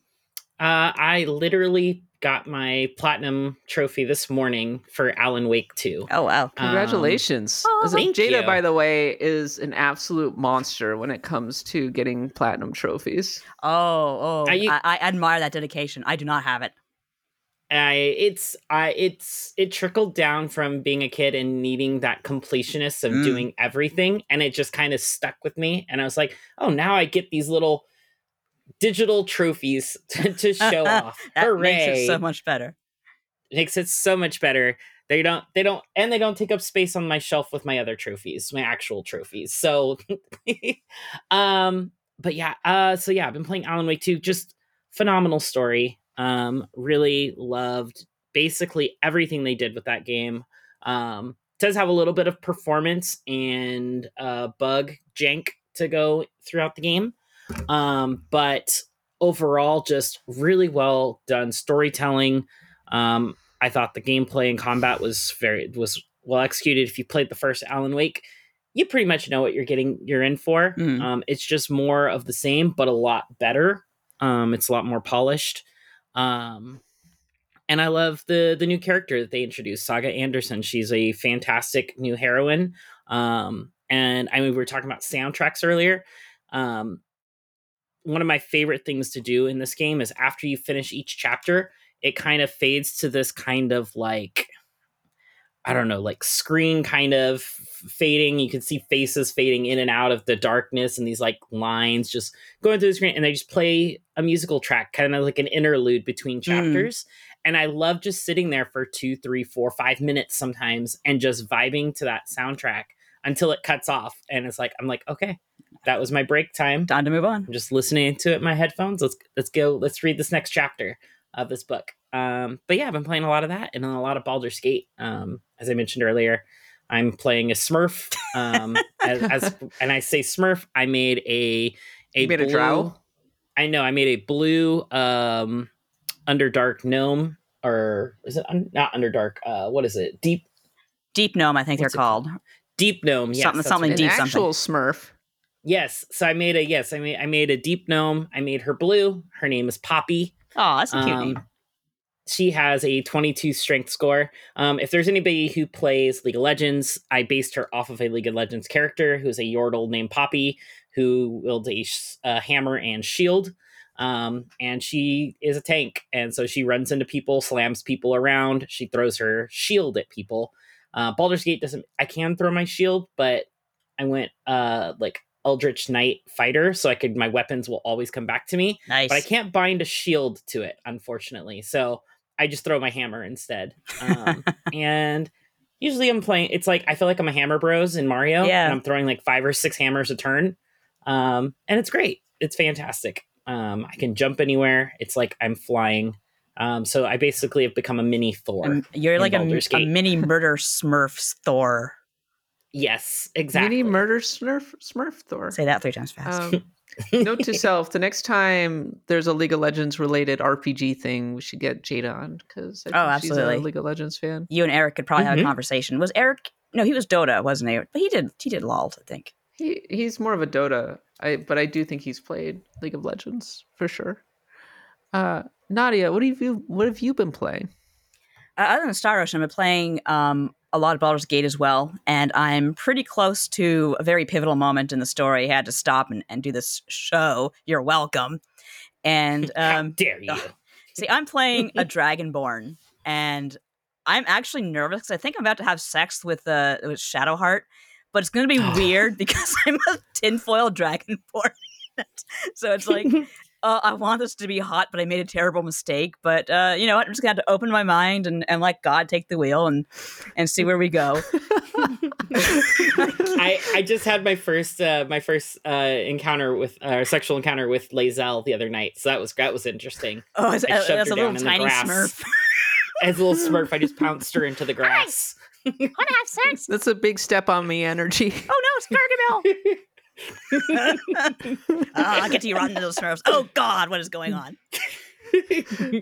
S4: Uh, I literally got my platinum trophy this morning for Alan Wake 2.
S3: Oh wow.
S2: Congratulations.
S3: oh,
S2: Is
S4: thank
S2: Jada,
S4: you.
S2: by the way, is an absolute monster when it comes to getting platinum trophies.
S3: Oh, oh.
S4: You-
S3: I, I admire that dedication. I do not have it.
S4: I it's I it's it trickled down from being a kid and needing that completionist of
S3: Mm.
S4: doing everything, and it just kind of stuck with me. And I was like, oh, now I get these little digital trophies to, to show off.
S3: That
S4: Hooray!
S3: makes it so much better.
S4: It makes it so much better. They don't they don't and they don't take up space on my shelf with my other trophies, my actual trophies. So um but yeah, uh so yeah, I've been playing Alan Wake 2, just phenomenal story. Um really loved basically everything they did with that game. Um does have a little bit of performance and uh bug jank to go throughout the game. Um but overall just really well done storytelling. Um, I thought the gameplay and combat was very was well executed. If you played the first Alan Wake, you pretty much know what you're getting you're in for.
S3: Mhm.
S4: Um, it's just more of the same, but a lot better. Um, it's a lot more polished. Um, and I love the the new character that they introduced, Saga Anderson. She's a fantastic new heroine. Um, and I mean, we were talking about soundtracks earlier. Um, one of my favorite things to do in this game is after you finish each chapter, it kind of fades to this kind of like I don't know, like screen kind of fading. You can see faces fading in and out of the darkness and these like lines just going through the screen. And they just play a musical track, kind of like an interlude between hmm. chapters. And I love just sitting there for two, three, four, five minutes sometimes and just vibing to that soundtrack until it cuts off. And it's like, I'm like, okay, that was my break time.
S3: Time to move on.
S4: I'm just listening to it in my headphones. Let's let's go. Let's read this next chapter of this book. Um, but yeah, I've been playing a lot of that and then a lot of Baldur's Gate. Um, as I mentioned earlier, I'm playing a Smurf. Um, as, as and I say Smurf, I made a a
S2: You made a
S4: blue-
S2: drow?
S4: I know I made a blue um Underdark gnome, or is it un- not Underdark? Uh, what is it? Deep
S3: Deep gnome, I think
S4: What's
S3: they're
S4: it
S3: called.
S4: deep gnome. Yes,
S3: Something-
S4: that's
S3: something
S4: what
S2: An
S4: it
S3: deep
S4: is.
S2: actual Smurf.
S4: Yes. So I made a yes. I made I made a deep gnome. I made her blue. Her name is Poppy.
S3: Oh, that's a cute
S4: Um,
S3: name.
S4: she has a 22 strength score. Um, if there's anybody who plays League of Legends, I based her off of a League of Legends character who's a Yordle named Poppy, who wields a, a hammer and shield. Um, and she is a tank, and so she runs into people, slams people around. She throws her shield at people. Uh, Baldur's Gate doesn't. I can throw my shield, but I went uh like Eldritch Knight fighter, so I could my weapons will always come back to me
S3: Nice.
S4: but I can't bind a shield to it, unfortunately. So I just throw my hammer instead. Um, and usually I'm playing. It's like I feel like I'm a Hammer Bros in Mario,
S3: Yeah.
S4: and I'm throwing like five or six hammers a turn, um, and it's great. It's fantastic. Um, I can jump anywhere. It's like I'm flying. Um, so I basically have become a mini Thor.
S3: Um, you're like a, a mini murder Smurf Thor.
S4: Yes, exactly.
S2: Mini murder Smurf Smurf Thor.
S3: Say that three times fast.
S2: Um, note to self: the next time there's a League of Legends related RPG thing, we should get Jada on because
S3: Oh,
S2: she's a
S3: absolutely.
S2: League of Legends fan.
S3: you and Eric could probably have
S4: Mhm.
S3: a conversation. Was Eric? No, he was Dota, wasn't he? But he did. He did LOL, I think.
S2: He he's more of a Dota, I but I do think he's played League of Legends for sure. Uh, Nadia, what have you what have you been playing?
S3: Uh, other than Star Ocean, I've been playing um, a lot of Baldur's Gate as well, and I'm pretty close to a very pivotal moment in the story. I had to stop and, and do this show. You're welcome. And um,
S4: dare you?
S3: see, I'm playing a Dragonborn, and I'm actually nervous because I think I'm about to have sex with uh, with Shadowheart, but it's going to be weird because I'm a tinfoil Dragonborn. so it's like uh, I want this to be hot, but I made a terrible mistake. But uh, you know what? I'm just gonna have to open my mind and, and let God take the wheel and and see where we go.
S4: I, I just had my first uh, my first uh, encounter with uh, sexual encounter with Lae'zel the other night, so that was that was interesting.
S3: Oh, it's,
S4: I shoved
S3: that's
S4: her
S3: a little
S4: down in the
S3: tiny
S4: grass.
S3: Smurf.
S4: As a little Smurf, I just pounced her into the grass.
S3: Want to have sex?
S2: That's a big step on me energy.
S3: Oh no, it's Gargamel. Ah, I get to run into those Smurfs. Oh God, what is going on?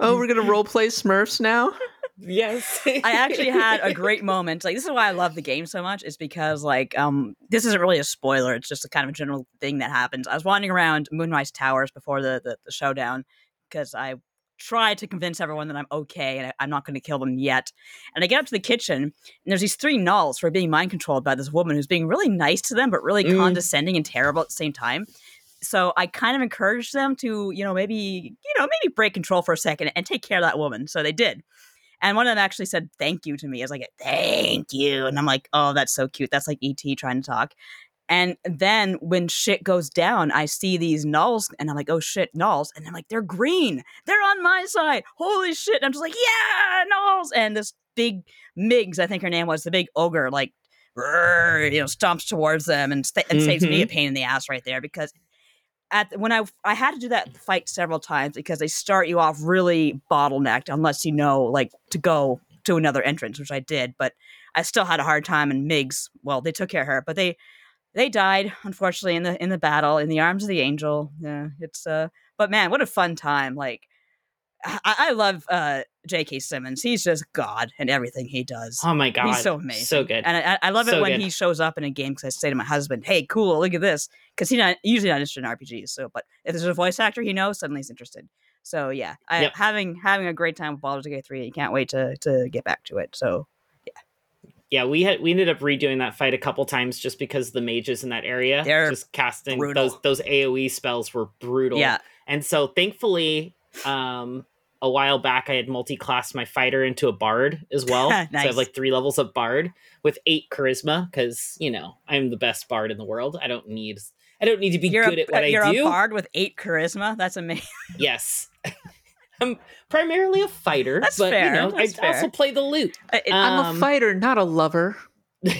S2: oh, we're gonna role play Smurfs now.
S4: yes,
S3: I actually had a great moment. Like this is why I love the game so much. Is because like um this isn't really a spoiler. It's just a kind of general thing that happens. I was wandering around Moonrise Towers before the the, the showdown because I tried to convince everyone that I'm okay and I, I'm not going to kill them yet. And I get up to the kitchen and there's these three nulls who are being mind controlled by this woman who's being really nice to them but really
S4: Mm.
S3: condescending and terrible at the same time. So I kind of encouraged them to, you know, maybe, you know, maybe break control for a second and take care of that woman. So they did. And one of them actually said thank you to me. I was like, thank you. And I'm like, oh, that's so cute. That's like ET trying to talk. And then when shit goes down, I see these nulls and I'm like, oh shit, nulls. And I'm like, they're green. They're on my side. Holy shit. And I'm just like, yeah, nulls. And this big Migs, I think her name was, the big ogre, like, you know, stomps towards them and, sta- and saves me a mm-hmm. pain in the ass right there because at when I I had to do that fight several times because they start you off really bottlenecked unless you know like to go to another entrance, which I did, but I still had a hard time. And Migs, well, they took care of her, but they they died unfortunately in the in the battle in the arms of the angel. Yeah, it's uh, but man, what a fun time! Like I, I love uh J.K. Simmons. He's just God in everything he does.
S4: Oh my god,
S3: He's so amazing,
S4: so good.
S3: and I, I love it
S4: So
S3: when
S4: good.
S3: he shows up in a game because I say to my husband, "Hey, cool, look at this," because he's not usually not interested in RPGs. So, but if there's a voice actor he knows, suddenly he's interested. So yeah, I,
S4: Yep.
S3: having having a great time with Baldur's Gate three. You Can't wait to to get back to it. So
S4: yeah, we had we ended up redoing that fight a couple times just because the mages in that area
S3: They're
S4: just casting
S3: brutal.
S4: those those AOE spells were brutal.
S3: yeah,
S4: And so thankfully, um, a while back I had multi-classed my fighter into a bard as well. nice. So I have like three levels of bard with eight charisma because you know I'm the best bard in the world. I don't need I don't need to be
S3: you're
S4: good
S3: a,
S4: at what
S3: you're
S4: I do.
S3: a bard with eight charisma. That's amazing.
S4: Yes. I'm primarily a fighter,
S3: That's
S4: but
S3: fair,
S4: you know,
S3: that's
S4: I also play the lute.
S3: I,
S2: I'm
S4: Um,
S2: a fighter, not a lover.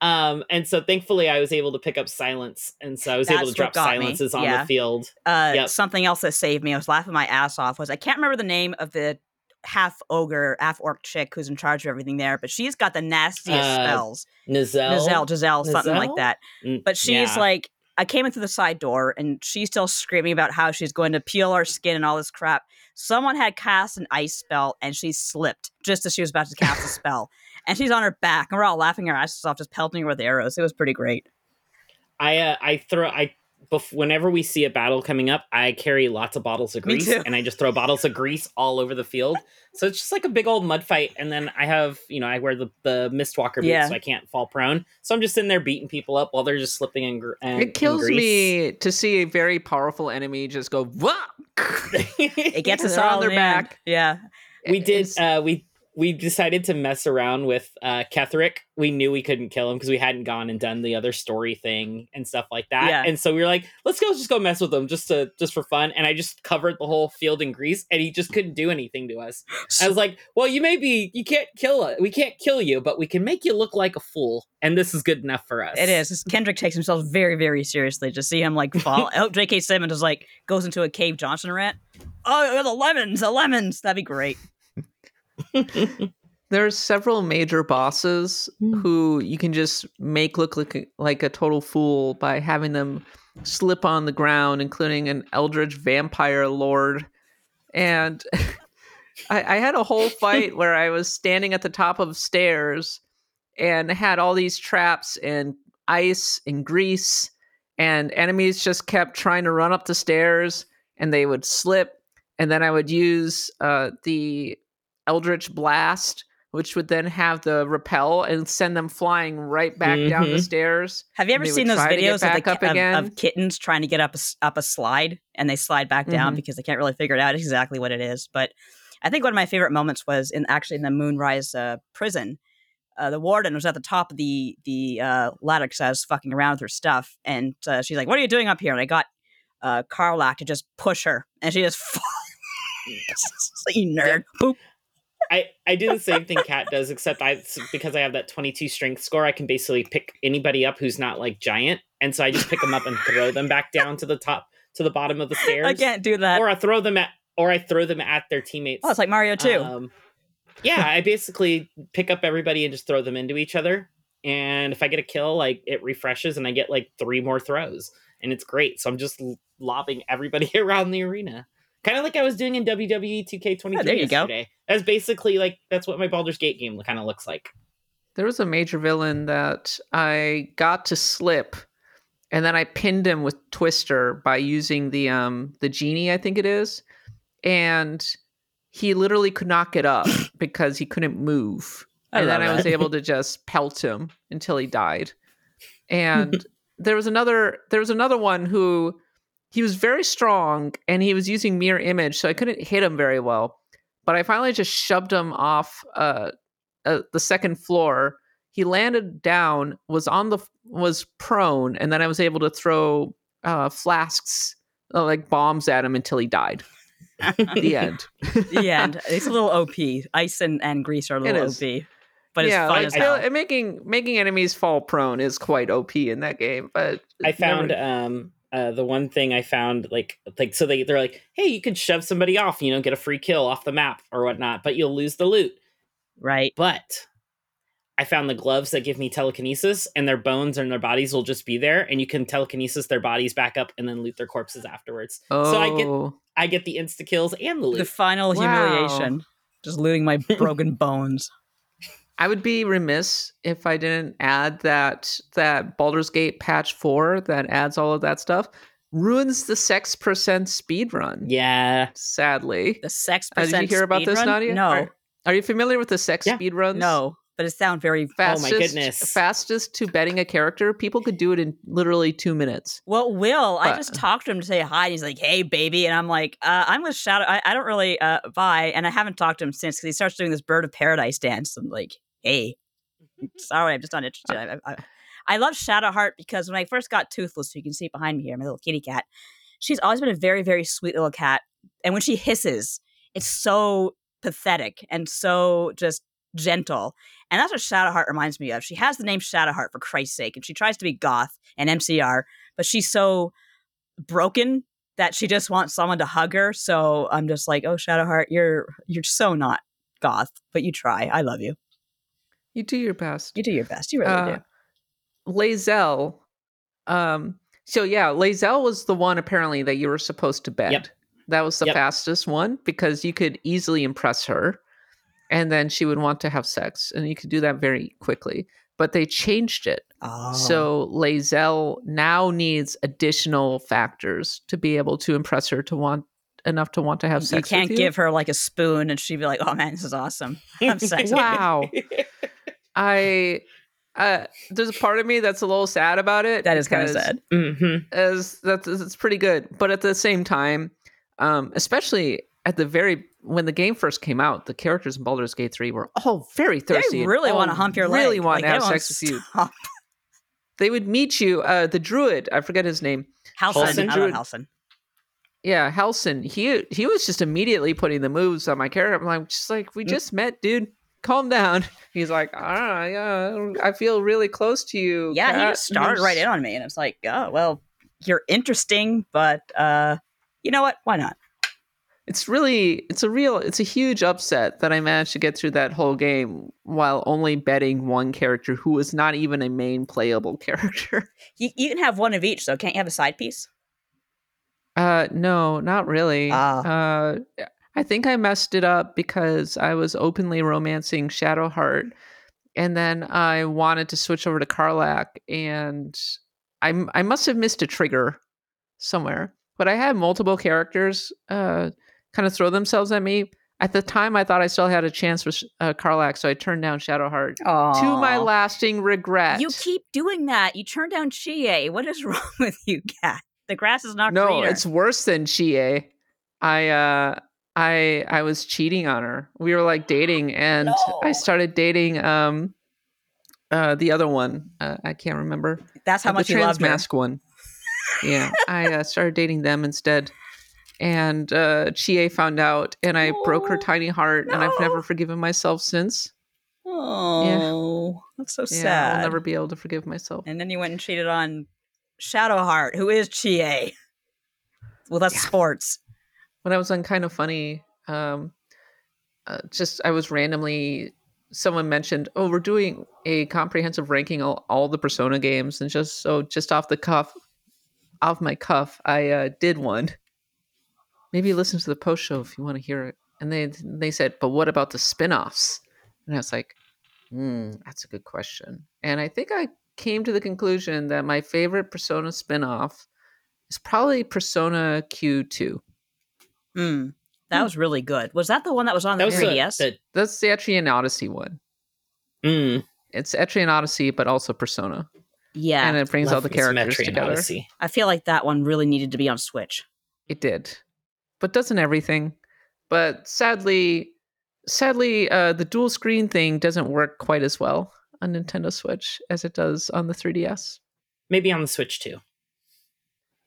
S4: um, and so thankfully I was able to pick up silence, and so I was able to drop
S3: got me,
S4: silences on
S3: yeah.
S4: the field.
S3: uh,
S4: Yep.
S3: something else that saved me. I was laughing my ass off. Was I can't remember the name of the half ogre, half orc chick who's in charge of everything there, but she's got the nastiest
S4: Uh,
S3: spells.
S4: Nizelle,
S3: Giselle, Giselle, something like that.
S4: Mm,
S3: But she's
S4: yeah.
S3: like, I came in through the side door and she's still screaming about how she's going to peel our skin and all this crap. Someone had cast an ice spell and she slipped just as she was about to cast a spell. And she's on her back and we're all laughing our asses off, just pelting her with arrows. It was pretty great.
S4: I uh, I throw I bef- whenever we see a battle coming up, I carry lots of bottles of grease and I just throw bottles of grease all over the field. So it's just like a big old mud fight. And then I have, you know, I wear the, the Mistwalker boots
S3: Yeah.
S4: so I can't fall prone. So I'm just sitting there beating people up while they're just slipping in, gr- in
S2: It kills
S4: in grease.
S2: me to see a very powerful enemy just go whoop.
S3: It gets us
S2: They're on
S3: all
S2: their
S3: in.
S2: back.
S3: Yeah.
S4: we did uh we we decided to mess around with uh Ketheric. We knew we couldn't kill him because we hadn't gone and done the other story thing and stuff like that.
S3: Yeah.
S4: And so we were like, let's go just go mess with him just to just for fun. And I just covered the whole field in grease and he just couldn't do anything to us. I was like, well, you may be you can't kill us. We can't kill you, but we can make you look like a fool. And this is good enough for us.
S3: It is. Kendrick takes himself very, very seriously. To see him like fall. oh, J.K. Simmons is like goes into a Cave Johnson rant. Oh, the lemons, the lemons. That'd be great.
S2: There's several major bosses
S4: Hmm.
S2: who you can just make look like a, like a total fool by having them slip on the ground, including an eldritch vampire lord. And I, I had a whole fight where I was standing at the top of stairs and had all these traps and ice and grease, and enemies just kept trying to run up the stairs and they would slip. And then I would use uh, the Eldritch Blast, which would then have the repel and send them flying right back down the
S4: Mhm.
S2: stairs.
S3: Have you ever seen those videos of, the,
S2: back up
S3: ki- of- of kittens trying to get up a, up a slide and they slide back down
S2: Mhm.
S3: because they can't really figure it out exactly what it is? But I think one of my favorite moments was in actually in the Moonrise uh, prison. Uh, the warden was at the top of the the uh, ladder because I was fucking around with her stuff, and uh, she's like, "What are you doing up here?" And I got uh, Karlach to just push her, and she just you nerd. Boop.
S4: I, I do the same thing Kat does, except I because I have that 22 strength score, I can basically pick anybody up who's not like giant, and so I just pick them up and throw them back down to the top to the bottom of the stairs.
S3: I can't do that.
S4: or I throw them at or I throw them at their teammates.
S3: oh, it's like Mario too.
S4: Um, yeah, I basically pick up everybody and just throw them into each other. And if I get a kill, like it refreshes and I get like three more throws, and it's great. So I'm just lobbing everybody around the arena, kind of like I was doing in WWE 2K23
S3: Oh, there you go.
S4: yesterday. That's basically like that's what my Baldur's Gate game kind of looks like.
S2: There was a major villain that I got to slip, and then I pinned him with Twister by using the um the genie, I think it is, and he literally could not get up because he couldn't move.
S3: I
S2: and then
S3: love
S2: I was able to just pelt him until he died. And there was another there was another one who he was very strong and he was using mirror image, so I couldn't hit him very well. But I finally just shoved him off uh, uh the second floor. He landed down, was on the was prone, and then I was able to throw uh flasks uh, like bombs at him until he died. the end.
S3: the end. It's a little OP. Ice and, and grease are a little. OP. But it's
S2: yeah,
S3: fun
S2: like,
S3: as
S2: I
S3: hell.
S2: feel- and making making enemies fall prone is quite OP in that game. But
S4: I found
S2: never-
S4: um uh the one thing I found like like so they they're like, hey, you could shove somebody off, you know, get a free kill off the map or whatnot, but you'll lose the loot.
S3: right.
S4: But I found the gloves that give me telekinesis, and their bones and their bodies will just be there, and you can telekinesis their bodies back up and then loot their corpses afterwards.
S2: oh,
S4: So I get I get the insta kills and the loot.
S3: The final
S2: Wow.
S3: humiliation. Just looting my broken bones.
S2: I would be remiss if I didn't add that that Baldur's Gate patch four that adds all of that stuff ruins the sex percent speed run.
S4: yeah,
S2: Sadly,
S3: The sex
S2: Uh,
S3: percent.
S2: did you hear about this,
S3: speedrun?
S2: Nadia?
S3: No.
S2: Are, are you familiar with the sex
S4: Yeah.
S2: speed runs?
S3: No. But it sounds very
S2: Fastest,
S4: goodness.
S2: Fastest to betting a character, people could do it in literally two minutes.
S3: Well, Will, I just talked to him to say hi. And he's like, "Hey, baby," and I'm like, uh, "I'm with Shadow. I, I don't really uh, buy." And I haven't talked to him since because he starts doing this Bird of Paradise dance. I'm like, "Hey, mm-hmm. sorry, I'm just not interested." I, I, I love Shadowheart because when I first got Toothless, you can see behind me here, my little kitty cat, she's always been a very, very sweet little cat. And when she hisses, it's so pathetic and so just gentle. And that's what Shadowheart reminds me of. She has the name Shadowheart for Christ's sake, and she tries to be goth and MCR, but she's so broken that she just wants someone to hug her. So I'm just like, oh Shadowheart, you're you're so not goth, but you try. I love you.
S2: You do your best.
S3: You do your best. You really
S2: uh,
S3: do.
S2: Lae'zel. Um. So yeah, Lae'zel was the one apparently that you were supposed to bet.
S4: Yep.
S2: That was the
S4: Yep.
S2: fastest one because you could easily impress her, and then she would want to have sex, and you could do that very quickly. But they changed it,
S3: Oh.
S2: so Lae'zel now needs additional factors to be able to impress her to want enough to want to have sex.
S3: you
S2: can't you.
S3: give her like a spoon and she'd be like, oh man, this is awesome. I'm sexy.
S2: Wow. I. Uh, there's a part of me that's a little sad about it.
S3: That is kind of
S2: because
S3: sad.
S4: hmm
S2: as that's it's pretty good but at the same time um especially at the very when the game first came out, the characters in Baldur's Gate 3 were all very thirsty.
S3: They really want to hump your leg.
S2: Really want
S3: Like,
S2: to
S3: they
S2: have
S3: won't
S2: sex with you. They would meet you. Uh, the druid, I forget his name.
S3: Halsin,
S4: Halsin?
S3: I love Halsin.
S2: Yeah, Halsin. He he was just immediately putting the moves on my character. I'm like, just like we just met, dude. Calm down. He's like, ah, yeah, I feel really close to you.
S3: Yeah, he just started right in on me, and it's like, oh well, you're interesting, but uh, you know what? Why not?
S2: It's really, it's a real, it's a huge upset that I managed to get through that whole game while only betting one character who was not even a main playable character.
S3: You, you can have one of each, so can't you have a side piece?
S2: Uh, no, not really.
S3: Ah.
S2: Uh, I think I messed it up because I was openly romancing Shadowheart, and then I wanted to switch over to Karlach, and I, I must have missed a trigger somewhere. But I had multiple characters uh, kind of throw themselves at me. At the time, I thought I still had a chance with uh, Karlach, so I turned down Shadowheart.
S3: Oh,
S2: To my lasting regret.
S3: You keep doing that. You turn down Chie. What is wrong with you, cat? The grass is not
S2: no,
S3: greener.
S2: it's worse than Chie. I uh I I was cheating on her. We were like dating and I started dating um uh the other one. Uh, I can't remember.
S3: That's how
S2: Uh,
S3: much
S2: the
S3: you
S2: trans mask one. Yeah, I uh, started dating them instead. And uh Chie found out and I broke her
S3: Oh,
S2: tiny heart and I've never forgiven myself since.
S3: Oh, yeah. that's so
S2: Yeah,
S3: sad.
S2: I'll never be able to forgive myself.
S3: And then you went and cheated on Shadowheart, who is Chie. Well, that's
S2: Yeah.
S3: sports.
S2: When I was on kind of funny, um, uh, just I was randomly someone mentioned, oh, we're doing a comprehensive ranking of all the Persona games, and just so just off the cuff, off my cuff, I uh, did one. Maybe listen to the post show if you want to hear it. And they they said, but what about the spin-offs? And I was like, hmm, that's a good question. And I think I came to the conclusion that my favorite Persona spin-off is probably Persona Q2.
S3: Hmm. That was really good. Was that the one that was on
S4: That
S3: the
S4: was
S3: 3DS?
S4: the
S2: That's the Etrian Odyssey one.
S4: mm,
S2: It's Etrian Odyssey, but also Persona,
S3: yeah.
S2: and it brings all the characters
S4: Metroid
S2: together.
S4: Odyssey.
S3: I feel like that one really needed to be on Switch.
S2: It did, but doesn't everything. But sadly, sadly, uh, the dual screen thing doesn't work quite as well on Nintendo Switch as it does on the 3DS.
S4: Maybe on the Switch too.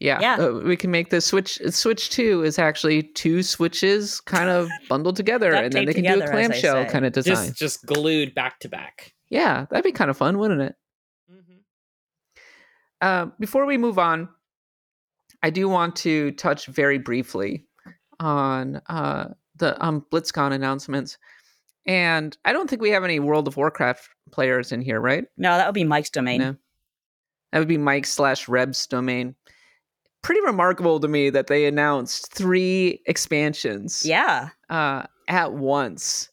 S2: Yeah,
S3: Yeah.
S2: uh, we can make the Switch. Switch Two is actually two switches kind of bundled together, and then they can do a
S3: together, as they
S2: clamshell kind of design.
S4: Just just glued back to back.
S2: Yeah, that'd be kind of fun, wouldn't it? Uh, before we move on, I do want to touch very briefly on uh, the um, BlizzCon announcements. And I don't think we have any World of Warcraft players in here, right?
S3: No, that would be Mike's domain.
S2: No. That would be Mike slash Reb's domain. Pretty remarkable to me that they announced three expansions
S3: Yeah.
S2: uh, at once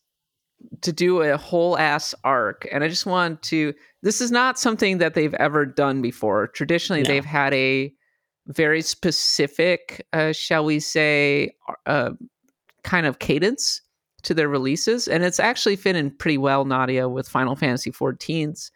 S2: to do a whole ass arc. And I just want to. This is not something that they've ever done before. Traditionally,
S4: No.
S2: they've had a very specific, uh, shall we say, uh, kind of cadence to their releases, and it's actually fit in pretty well, Nadia, with Final Fantasy XIV's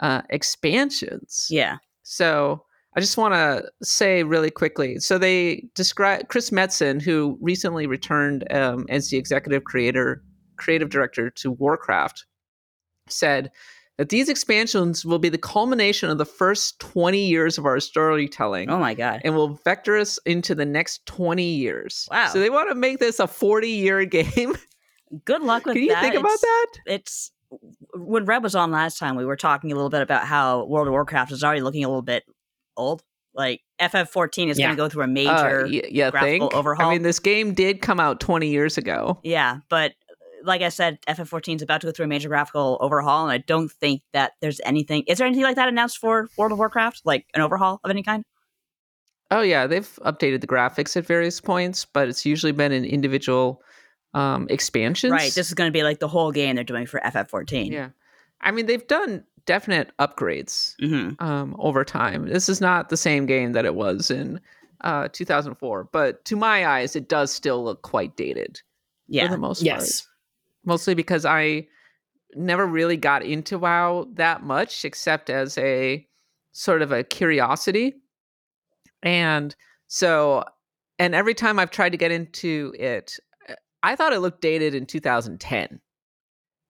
S2: uh, expansions.
S3: Yeah.
S2: So I just want to say really quickly. So they describe Chris Metzen, who recently returned um, as the executive creator, creative director to Warcraft, said that these expansions will be the culmination of the first 20 years of our storytelling
S3: Oh my god.
S2: and will vector us into the next 20 years.
S3: Wow.
S2: So they want to make this a 40 year game.
S3: Good luck with that
S2: Can you think about
S3: It's-
S2: that?
S3: It's when Reb was on last time, we were talking a little bit about how World of Warcraft is already looking a little bit old. Like FF14 is
S4: Yeah.
S3: going to go through a
S2: Uh,
S3: major
S2: y- yeah,
S3: graphical
S2: think.
S3: overhaul.
S2: I mean, this game did come out 20 years ago.
S3: Yeah, but like I said, FF14 is about to go through a major graphical overhaul, and I don't think that there's anything. Is there anything like that announced for World of Warcraft, like an overhaul of any kind?
S2: Oh yeah, they've updated the graphics at various points, but it's usually been in individual um, expansions.
S3: Right. This is going to be like the whole game they're doing for FF14.
S2: yeah, I mean they've done definite upgrades
S3: hmm
S2: um, over time. This is not the same game that it was in uh, 2004, but to my eyes, it does still look quite dated for
S3: Yeah.
S2: the most part.
S4: Yes.
S2: Mostly because I never really got into WoW that much, except as a sort of a curiosity. And so, and every time I've tried to get into it, I thought it looked dated in 2010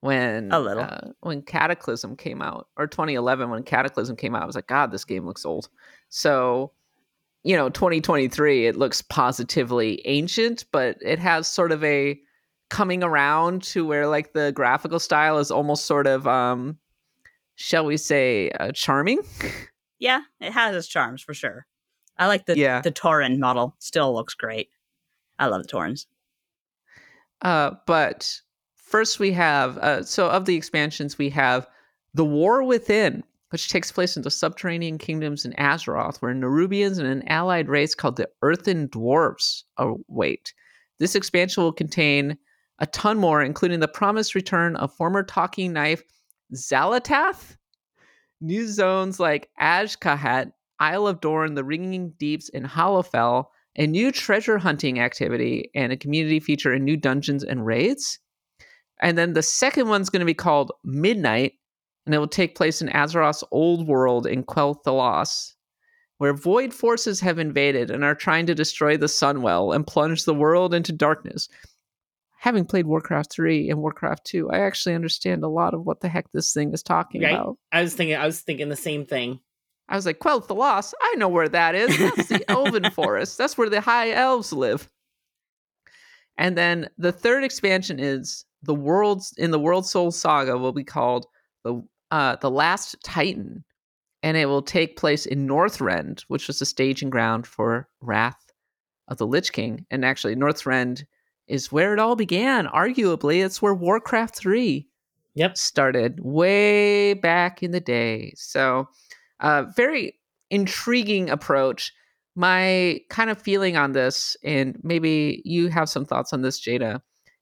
S2: when
S3: A little.
S2: uh, when Cataclysm came out, or 2011 when Cataclysm came out. I was like, God, this game looks old. So, you know, 2023, it looks positively ancient, but it has sort of a coming around to where like the graphical style is almost sort of, um, shall we say, uh, charming.
S3: Yeah, it has its charms for sure. I like the
S2: Yeah.
S3: the Tauren model. Still looks great. I love the Taurens.
S2: Uh, but first, we have uh, so of the expansions, we have the War Within, which takes place in the subterranean kingdoms in Azeroth, where Nerubians and an allied race called the Earthen Dwarves await. This expansion will contain a ton more, including the promised return of former talking knife Xal'atath, new zones like Azj-Kahet, Isle of Dorn, the Ringing Deeps, and Hallowfall, a new treasure hunting activity, and a community feature and new dungeons and raids. And then the second one's going to be called Midnight, and it will take place in Azeroth's old world in Quel'Thalas, where void forces have invaded and are trying to destroy the Sunwell and plunge the world into darkness. Having played Warcraft 3 and Warcraft 2, I actually understand a lot of what the heck this thing is talking
S4: Right?
S2: about.
S4: I was thinking I was thinking the same thing.
S2: I was like, Quel'Thalas, I know where that is. That's the Elven Forest. That's where the High Elves live. And then the third expansion is the world's in the World Soul Saga will be called the uh, the Last Titan, and it will take place in Northrend, which was the staging ground for Wrath of the Lich King. And actually, Northrend is where it all began. Arguably, it's where Warcraft three
S4: Yep.
S2: started way back in the day. So, uh, very intriguing approach. My kind of feeling on this, and maybe you have some thoughts on this, Jada,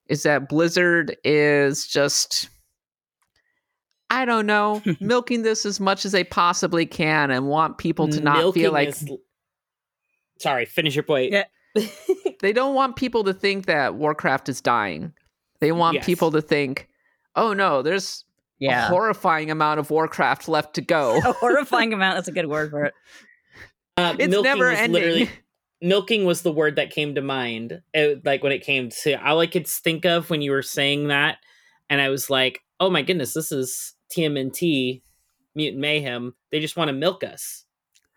S2: is that Blizzard is just, I don't know, milking this as much as they possibly can and want people to not
S4: Milking
S2: feel like
S4: is- Sorry, finish your point.
S3: Yeah.
S2: they don't want people to think that Warcraft is dying. They want
S4: Yes.
S2: people to think, oh no, there's a
S3: Yeah.
S2: horrifying amount of Warcraft left to go.
S3: A horrifying amount. That's a good word for it.
S4: Uh,
S2: it's never
S4: was
S2: ending.
S4: Literally- milking was the word that came to mind. It- like when it came to all I could think of when you were saying that, and I was like, "Oh my goodness, this is TMNT, Mutant Mayhem. They just want to milk us.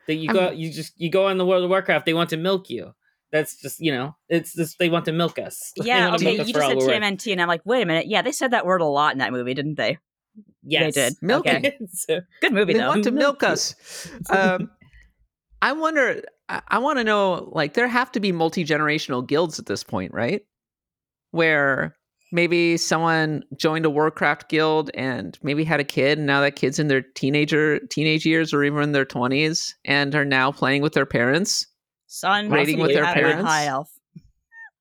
S4: That you go,
S2: I'm-
S4: you just you go on the World of Warcraft. They want to milk you. That's just you know, it's just they want to milk us.
S3: Yeah, okay.
S4: milk
S3: You just
S4: for all
S3: said
S4: we're.
S3: TMNT, and I'm like, wait a minute. Yeah, they said that word a lot in that movie, didn't they?
S4: Yes, they
S3: did.
S2: Milking.
S3: Okay.
S4: So-
S3: Good movie though.
S2: they
S3: though.
S2: want to milk
S4: Milk
S2: us. Um, I wonder. I, I want to know. Like, there have to be multi generational guilds at this point, right? Where maybe someone joined a Warcraft guild and maybe had a kid, and now that kid's in their teenager teenage years or even in their twenties, and are now playing with their parents.
S3: Son,
S2: Raiding
S4: with their
S2: parents?
S3: High elf.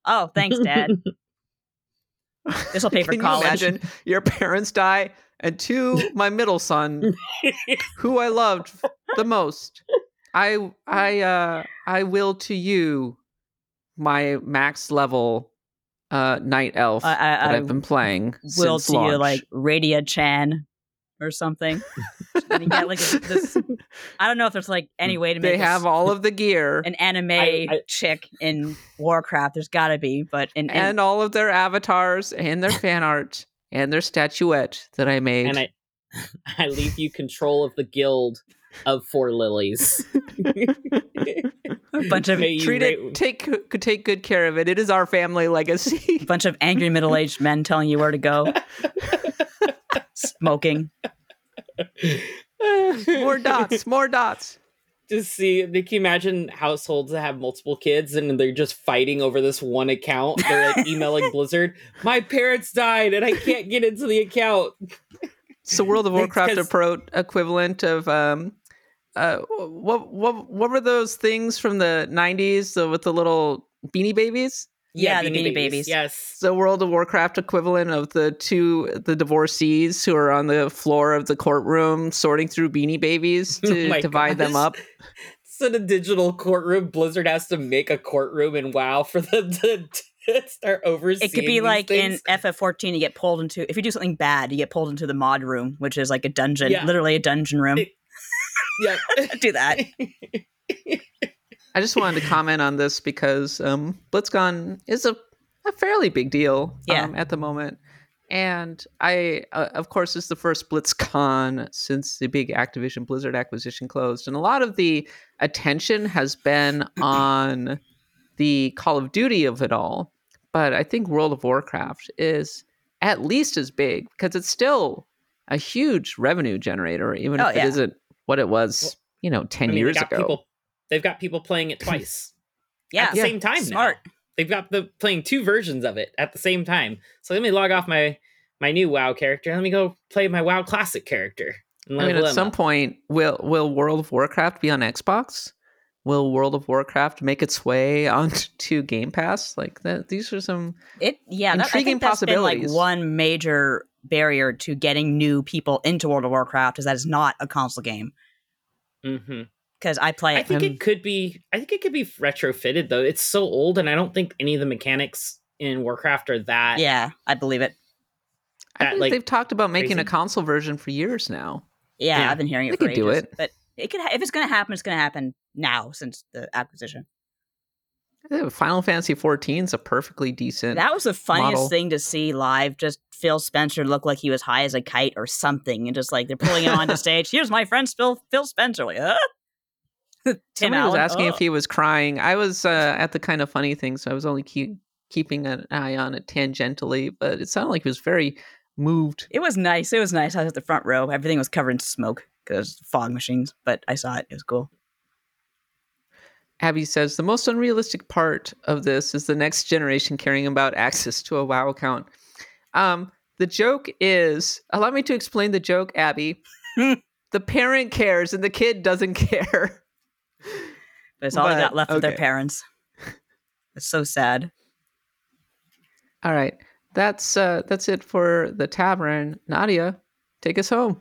S3: Oh, thanks, Dad. This will pay for
S2: Can
S3: college.
S2: you imagine your parents die, and to my middle son, who I loved the most. I I uh I will to you my max level uh night elf
S3: I- I-
S2: that
S3: I
S2: I've been playing
S3: Will
S2: since
S3: to
S2: launch.
S3: you like Radia Chan or something. and you get like this. I don't know if there's like any way to make
S2: they
S3: this
S2: have all of the gear
S3: an anime
S4: I- I-
S3: chick in Warcraft. There's got to be, but in, in
S2: and all of their avatars and their fan art and their statuette that I made.
S4: and I I leave you control of the guild of four lilies.
S3: a bunch of
S4: May you
S2: Treat
S4: ra-
S2: it take could take good care of it. It is our family legacy.
S3: a bunch of angry middle-aged men telling you where to go. Smoking.
S2: more dots, more dots.
S4: Just see, they can you imagine households that have multiple kids and they're just fighting over this one account. They're like emailing Blizzard, "My parents died and I can't get into the account."
S2: It's the World of
S4: Warcraft
S2: Warcraft
S4: 'cause-
S2: appro- equivalent of um uh what what what were those things from the 90s uh, with the little beanie babies?
S3: Yeah, the Beanie Babies.
S4: Yes.
S2: The World of Warcraft equivalent of the two the divorcees who are on the floor of the courtroom sorting through beanie babies
S4: Oh
S2: to
S4: my
S2: divide them up.
S4: So in a digital courtroom, Blizzard has to make a courtroom in WoW for them to, to start overseeing.
S3: It could be like
S4: things.
S3: in FF14, you get pulled into, if you do something bad, you get pulled into the mod room, which is like a dungeon,
S4: Yeah.
S3: literally a dungeon room.
S4: It- yeah.
S3: do that.
S2: I just wanted to comment on this because um BlizzCon is a a fairly big deal
S3: Yeah.
S2: um, at the moment. And I, uh, of course, it's the first BlizzCon since the big Activision Blizzard acquisition closed. And a lot of the attention has been on the Call of Duty of it all. But I think World of Warcraft is at least as big because it's still a huge revenue generator, even
S3: Oh,
S2: if
S3: yeah.
S2: it isn't what it was, you know, 10
S4: I mean,
S2: years ago.
S4: people. They've got people playing it twice
S3: Yeah,
S4: at the same time.
S3: smart.
S4: Now. They've got the playing two versions of it at the same time. So let me log off my my new WoW character. Let me go play my WoW classic character. And
S2: I mean, at some
S4: up.
S2: point, will will World of Warcraft be on Xbox? Will World of Warcraft make its way onto Game Pass? Like that, these are some.
S3: It yeah, that, I
S2: Intriguing
S3: think that's been like
S2: possibilities.
S3: one major barrier to getting new people into World of Warcraft is that it's not a console game
S4: Mhm.
S3: because I play
S4: I think
S2: Um,
S4: it could be. I think it could be retrofitted though. It's so old, and I don't think any of the mechanics in Warcraft are that.
S3: yeah, I believe it.
S2: I think
S4: like,
S2: they've talked about making a console version for years now.
S3: Yeah,
S4: Yeah.
S3: I've been hearing it
S2: They
S3: for
S2: could do it.
S3: but it could ha- if it's going to happen, it's going to happen now since the acquisition.
S2: Uh, Final Fantasy 14 is a perfectly decent.
S3: That was the funniest
S2: model.
S3: thing to see live. Just Phil Spencer looked like he was high as a kite or something, and just like they're pulling him onto stage. Here's my friend Phil Phil Spencer. Like, huh? Tim
S2: Somebody was asking
S3: "Oh."
S2: if he was crying. I was uh, at the kind of funny thing, so I was only keep, keeping an eye on it tangentially, but it sounded like he was very moved.
S3: It was nice. It was nice. I was at the front row. Everything was covered in smoke because fog machines, but I saw it. It was cool.
S2: Abby says the most unrealistic part of this is the next generation caring about access to a WoW account. Um, the joke is allow me to explain the joke, Abby. the parent cares and the kid doesn't care.
S3: That's all
S2: But,
S3: got left of their parents. It's so sad.
S2: All right, that's uh, that's it for the tavern. Nadia, take us home.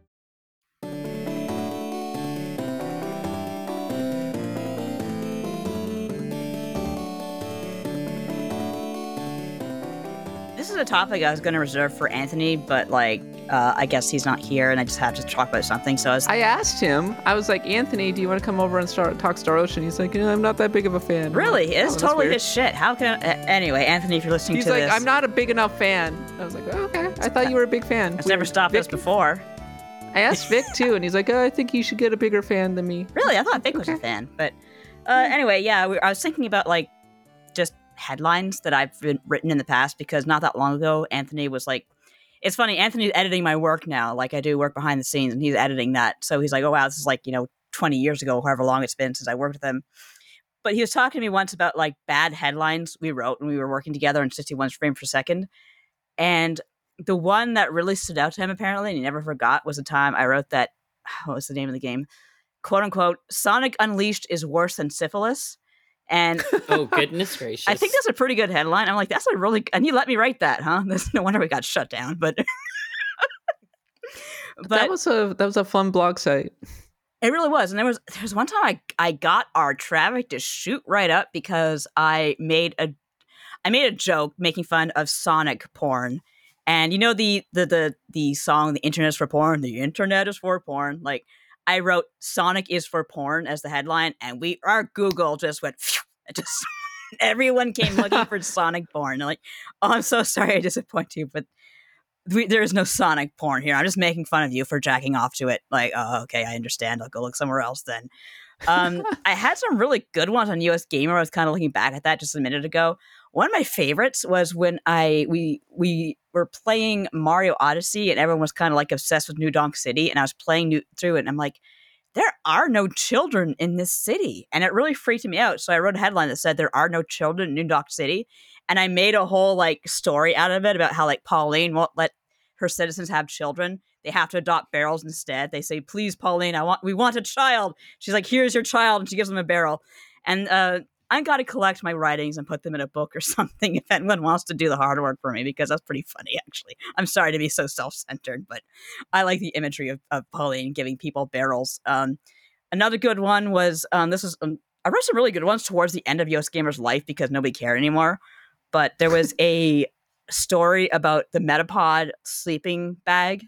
S3: A topic I was going to reserve for Anthony, but like, uh, I guess he's not here, and I just have to talk about something. So I was
S2: I asked him. I was like, Anthony, do you want to come over and start talk Star Ocean? He's like, "No, I'm not that big of a fan.
S3: Really,
S2: like,
S3: it's
S2: "Oh,
S3: totally
S2: weird."
S3: his shit. How can? Uh, anyway, Anthony, if you're listening
S2: He's
S3: to
S2: like,
S3: this,
S2: I'm not a big enough fan. I was like, oh, okay. I thought you were a big fan.
S3: It's never stopped us before.
S2: I asked Vic too, and he's like, oh, I think you should get a bigger fan than me.
S3: Really, I thought Vic was a fan, but uh, anyway, yeah, we, I was thinking about like headlines that I've been written in the past because not that long ago, Anthony was like, it's funny, Anthony's editing my work now, like I do work behind the scenes, and he's editing that. So he's like, oh wow, this is like you know 20 years ago, however long it's been since I worked with him. But he was talking to me once about like bad headlines we wrote when we were working together in 61 frames per second, and the one that really stood out to him apparently, and he never forgot, was the time I wrote that. What was the name of the game? quote unquote Sonic Unleashed is worse than syphilis. And
S4: Oh goodness gracious!
S3: I think that's a pretty good headline. I'm like, that's a really and you let me write that, huh? That's no wonder we got shut down. But but
S2: that was a that was a fun blog site.
S3: it really was. And there was there was one time I I got our traffic to shoot right up because I made a I made a joke making fun of Sonic porn. And you know the the the the song "The Internet is for Porn." The internet is for porn. Like I wrote "Sonic is for porn" as the headline, and we our Google just went. Just everyone came looking for Sonic porn. They're like, oh, I'm so sorry I disappoint you, but we, there is no Sonic porn here. I'm just making fun of you for jacking off to it. Like, oh, okay, I understand. I'll go look somewhere else then. Um, I had some really good ones on US Gamer. I was kind of looking back at that just a minute ago. One of my favorites was when I we we were playing Mario Odyssey and everyone was kind of like obsessed with New Donk City and I was playing new, through it and I'm like there are no children in this city and it really freaked me out. So I wrote a headline that said there are no children in New Donk City and I made a whole like story out of it about how like Pauline won't let her citizens have children. They have to adopt barrels instead. They say, "Please, Pauline, I want we want a child." She's like, "Here's your child," and she gives them a barrel. And uh, I got to collect my writings and put them in a book or something if anyone wants to do the hard work for me because that's pretty funny actually. I'm sorry to be so self-centered, but I like the imagery of, of Pauline giving people barrels. Um, another good one was um, this is um, I wrote some really good ones towards the end of US Gamer's life because nobody cared anymore. But there was a story about the Metapod sleeping bag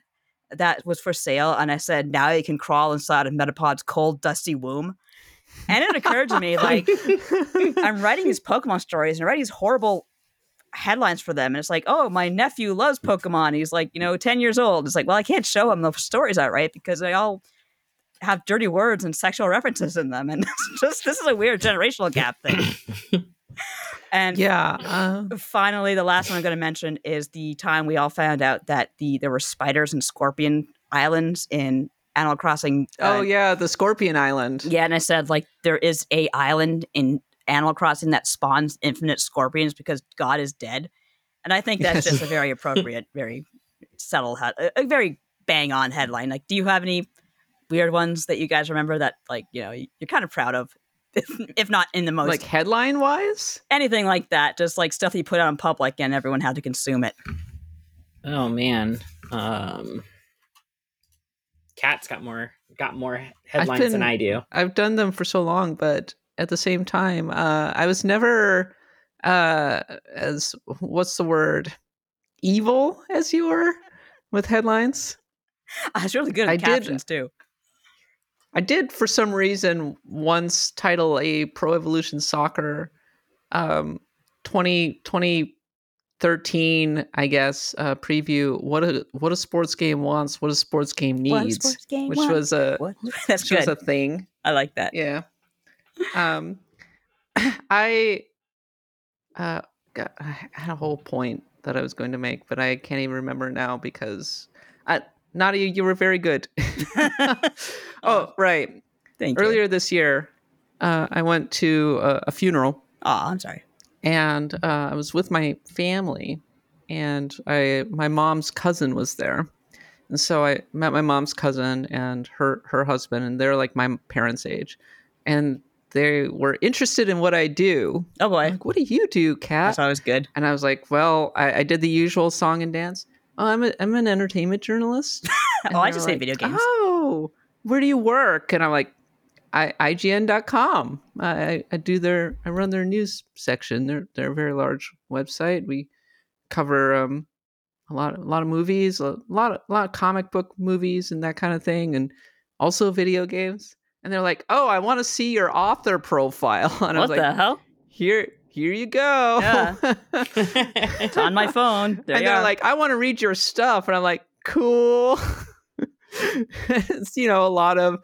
S3: that was for sale, and I said now you can crawl inside of Metapod's cold, dusty womb. And it occurred to me, like, I'm writing these Pokemon stories and I writing these horrible headlines for them. And it's like, oh, my nephew loves Pokemon. He's like, you know, 10 years old. It's like, well, I can't show him the stories I write because they all have dirty words and sexual references in them. And it's just, this is a weird generational gap thing. and
S2: yeah. Uh,
S3: finally, the last one I'm going to mention is the time we all found out that the there were spiders and scorpion islands in Animal Crossing.
S2: Uh, oh yeah, the Scorpion Island.
S3: Yeah, and I said like there is a island in Animal Crossing that spawns infinite scorpions because God is dead, and I think that's just a very appropriate, very subtle, a, a very bang on headline. Like, do you have any weird ones that you guys remember that like you know you're kind of proud of? if not in the most
S2: like headline wise
S3: anything like that just like stuff that you put out in public and everyone had to consume it
S4: oh man um Kat's got more got more headlines been, than i do.
S2: I've done them for so long but at the same time uh i was never uh as what's the word evil as you were with headlines.
S3: I was really good at I captions did, too.
S2: I did for some reason once title a Pro Evolution Soccer um 20 2013 I guess uh preview what a what a sports game wants, what a sports game needs,
S3: sports game
S2: which
S3: wants.
S2: was a
S3: what? That's
S2: which
S3: good.
S2: was a thing.
S3: I like that.
S2: Yeah. Um I uh got, I had a whole point that I was going to make, but I can't even remember now because I Nadia, you were very good. oh, right.
S3: Thank you.
S2: Earlier this year, uh, I went to a, a funeral.
S3: Oh, I'm sorry.
S2: And uh, I was with my family, and I my mom's cousin was there, and so I met my mom's cousin and her her husband, and they're like my parents' age, and they were interested in what I do.
S3: Oh boy,
S2: like, what do you do, Kat?
S3: That's always good.
S2: And I was like, well, I, I did the usual song and dance. Oh, I'm a, I'm an entertainment journalist.
S3: oh, I just like, say video games.
S2: Oh, where do you work? And I'm like, I, IGN.com. I, I do their, I run their news section. They're, they're a very large website. We cover um, a lot, a lot of movies, a lot, of, a lot of comic book movies and that kind of thing, and also video games. And they're like, oh, I want to see your author profile. And
S3: what
S2: I was like,
S3: the hell?
S2: Here, here you go.
S3: Yeah. it's on my phone. There
S2: and they're are. like, I want to read your stuff. And I'm like, cool. it's, you know, a lot of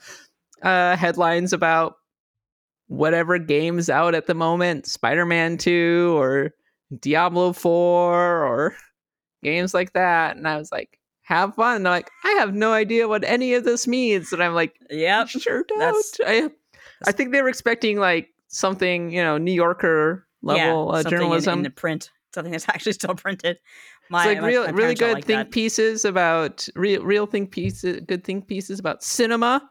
S2: uh, headlines about whatever game's out at the moment Spider Man 2 or Diablo 4 or games like that. And I was like, have fun. And I'm like, I have no idea what any of this means. And I'm like,
S3: yeah,
S2: sure don't. I, I think they were expecting like something, you know, New Yorker level
S3: yeah,
S2: uh, journalism
S3: in, in, the print, something that's actually still printed. My,
S2: it's like
S3: my,
S2: real,
S3: my
S2: really good
S3: like
S2: think
S3: that.
S2: pieces about real, real think pieces, good think pieces about cinema.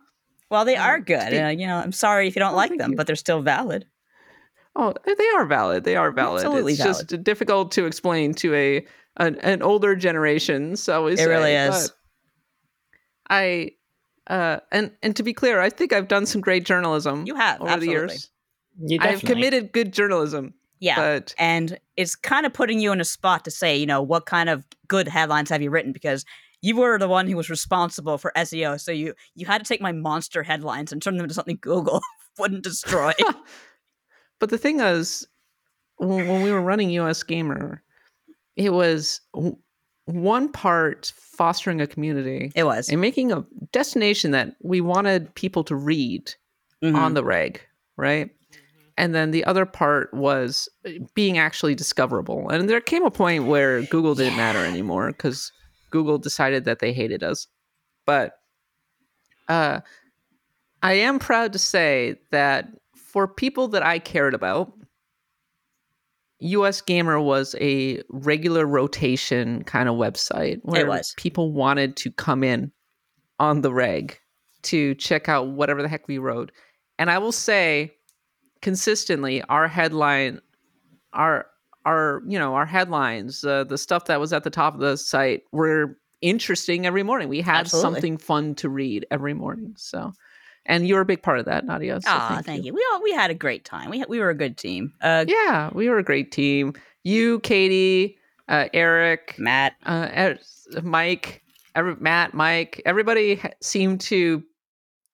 S3: Well, they
S2: Um,
S3: are good.
S2: speak-
S3: Uh, you know, I'm sorry if you don't
S2: Oh,
S3: like them,
S2: you.
S3: but they're still valid.
S2: Oh, they are valid. They are valid.
S3: Absolutely
S2: it's just difficult to explain to a an, an older generation. So
S3: It really is.
S2: I, uh, and and to be clear, I think I've done some great journalism.
S3: You have,
S2: over
S3: absolutely.
S2: the years.
S4: You
S2: I've committed good journalism.
S3: Yeah.
S2: but
S3: and it's kind of putting you in a spot to say, you know, what kind of good headlines have you written? Because you were the one who was responsible for SEO. So you you had to take my monster headlines and turn them into something Google wouldn't destroy.
S2: But the thing is, when, when we were running US Gamer, it was one part fostering a community
S3: it was.
S2: and making a destination that we wanted people to read
S3: Mhm.
S2: on the reg, right? And then the other part was being actually discoverable. And there came a point where Google didn't matter anymore because Google decided that they hated us. But uh, I am proud to say that for people that I cared about, US Gamer was a regular rotation kind of website where people wanted to come in on the reg to check out whatever the heck we wrote. And I will say consistently our headline our our you know our headlines uh, the stuff that was at the top of the site were interesting every morning we had
S3: Absolutely.
S2: something fun to read every morning so and you were a big part of that nadia so
S3: Ah, thank, you. We all we had a great time. We we were a good team. Uh,
S2: yeah we were a great team you katie uh, eric
S3: Matt,
S2: uh, er- Mike, every, Matt, Mike, everybody seemed to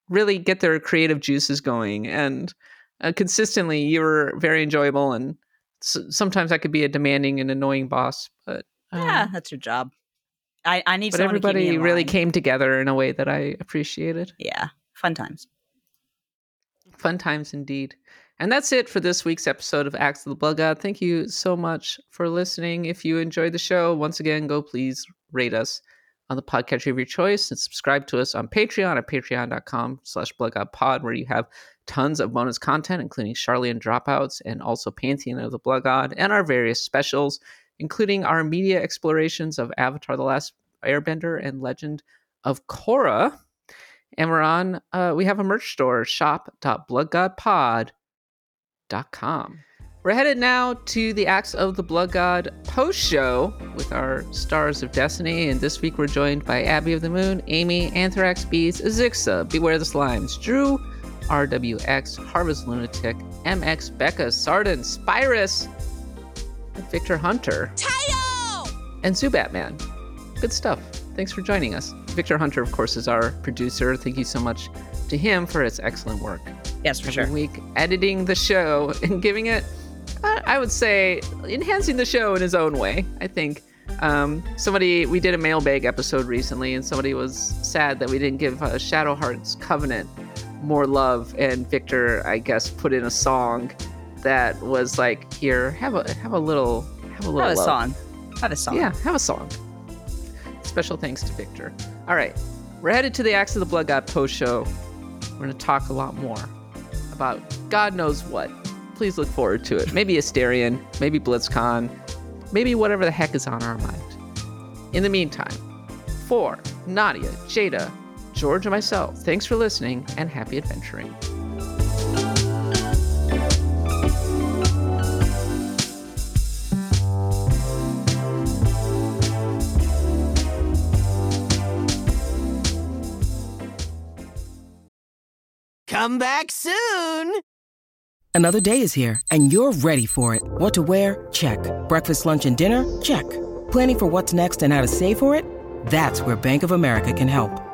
S2: really get their creative juices going, and uh, consistently, you were very enjoyable. And s- sometimes I could be a demanding and annoying boss, but um,
S3: yeah, that's your job. I I need
S2: but
S3: someone to keep me
S2: everybody really came together in a way that I appreciated.
S3: Yeah, fun times.
S2: Fun times indeed. And that's it for this week's episode of Axe of the Blood God. Thank you so much for listening. If you enjoyed the show, once again, go please rate us on the podcast of your choice and subscribe to us on Patreon at patreon.com slash bloodgodpod, where you have tons of bonus content, including Charlie and Dropouts and also Pantheon of the Blood God and our various specials, including our media explorations of Avatar The Last Airbender and Legend of Korra. And we're on, uh, we have a merch store, shop.bloodgodpod.com. We're headed now to the Axe of the Blood God post show with our Stars of Destiny. And this week we're joined by Abby of the Moon, Amy, Anthrax Bees, Azixa, Beware the Slimes, Drew, RWX, Harvest Lunatic, MX, Becca, Sardin, Spyrus, and Victor Hunter, Tayo! and Zubatman. Good stuff. Thanks for joining us. Victor Hunter, of course, is our producer. Thank you so much to him for his excellent work
S3: Yes, for
S2: every
S3: sure.
S2: week, editing the show and giving it, I I would say, enhancing the show in his own way. I think um, somebody we did a mailbag episode recently, and somebody was sad that we didn't give uh, Shadow Hearts Covenant more love, and Victor, I guess, put in a song that was like, here, have a have a little, have a little
S3: Have a song. Have a song.
S2: Yeah, have a song. Special thanks to Victor. All right, we're headed to the Axe of the Blood God post show. We're going to talk a lot more about God knows what. Please look forward to it. Maybe Astarion, maybe BlizzCon, maybe whatever the heck is on our mind. In the meantime, for Nadia, Jada, George, and myself, thanks for listening and happy adventuring.
S6: Come back soon.
S7: Another day is here, and you're ready for it. What to wear? Check. Breakfast, lunch, and dinner? Check. Planning for what's next and how to save for it? That's where Bank of America can help.